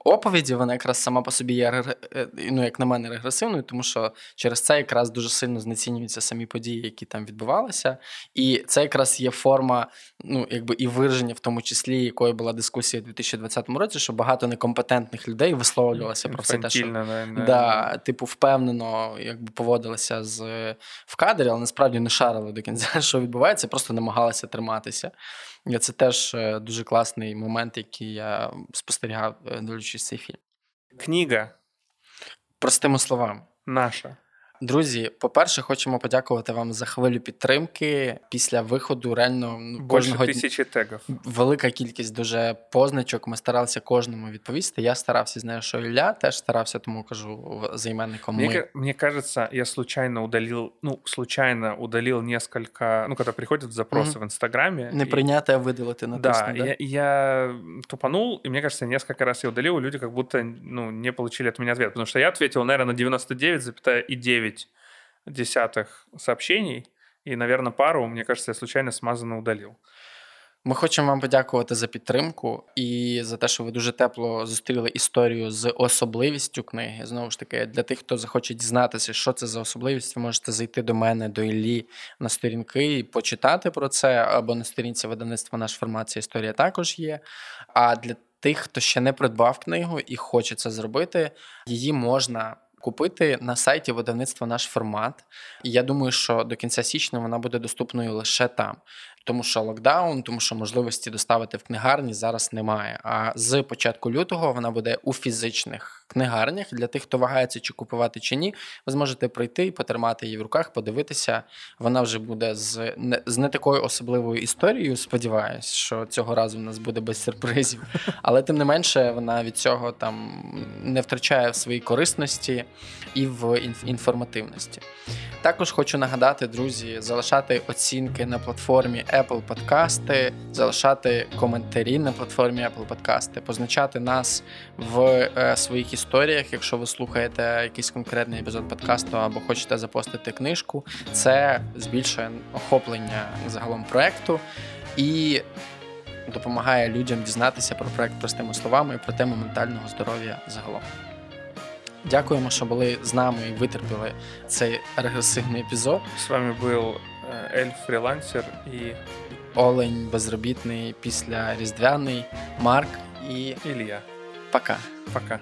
оповіді, вона якраз сама по собі є е, ну, як на мене, регресивною, тому що через це якраз дуже сильно знецінюються самі події, які там відбувалися. І це якраз є форма, ну якби і вираження, в тому числі, якою була дискусія у 2020 році, що багато некомпетентних людей висловлювалося про все те, що не, не. Да, типу, впевнено, якби поводилися з в кадрі, але насправді не шарили до кінця, що відбувається, просто намагалися триматися. І це теж е, дуже класний момент, який я спостерігав, е, дивлячись цей фільм. Книга. Простими словами. Наша. Друзі, по-перше, хочемо подякувати вам за хвилю підтримки після виходу. Реально ну, кожного тисячі тегів. велика кількість дуже позначок. Ми старалися кожному відповісти. Я старався знаю, що Ілля теж старався, тому кажу займенником. Мне, ми. мне кажется, я случайно удалил, ну случайно удалил несколько, ну когда приходят запросы mm-hmm. в Инстаграме. Не принято, а видалити на да, да? Я, я тупанул, и мне кажется, несколько раз я удалил, и люди как будто ну, не получили от меня ответ, потому что я ответил, наверное, на 99,9 9 десятых сообщений, і, наверное, пару, мені кажется, я случайно смазано удалив. Ми хочемо вам подякувати за підтримку і за те, що ви дуже тепло зустріли історію з особливістю книги. Знову ж таки, для тих, хто захоче дізнатися, що це за особливість, ви можете зайти до мене, до Іллі на сторінки і почитати про це. Або на сторінці видавництва наш формація історія також є. А для тих, хто ще не придбав книгу і хоче це зробити, її можна купити на сайті видавництва наш формат. І я думаю, що до кінця січня вона буде доступною лише там Тому що локдаун, тому що можливості доставити в книгарні зараз немає. А з початку лютого вона буде у фізичних книгарнях для тих, хто вагається, чи купувати чи ні. Ви зможете прийти і потримати її в руках, подивитися. Вона вже буде з не з не такою особливою історією. Сподіваюсь, що цього разу в нас буде без сюрпризів. Але тим не менше, вона від цього там не втрачає в своїй корисності і в інформативності. Також хочу нагадати, друзі, залишати оцінки на платформі Apple Подкасти, залишати коментарі на платформі Apple Подкасти, позначати нас в е, своїх історіях, якщо ви слухаєте якийсь конкретний епізод подкасту або хочете запостити книжку. Це збільшує охоплення загалом проекту і допомагає людям дізнатися про проект простими словами і про тему ментального здоров'я загалом. Дякуємо, що були з нами і витерпіли цей регресивний епізод. З вами був Ельф фрілансер і Олень безробітний після Різдвяний, Марк і Ілля. Пока. Пока.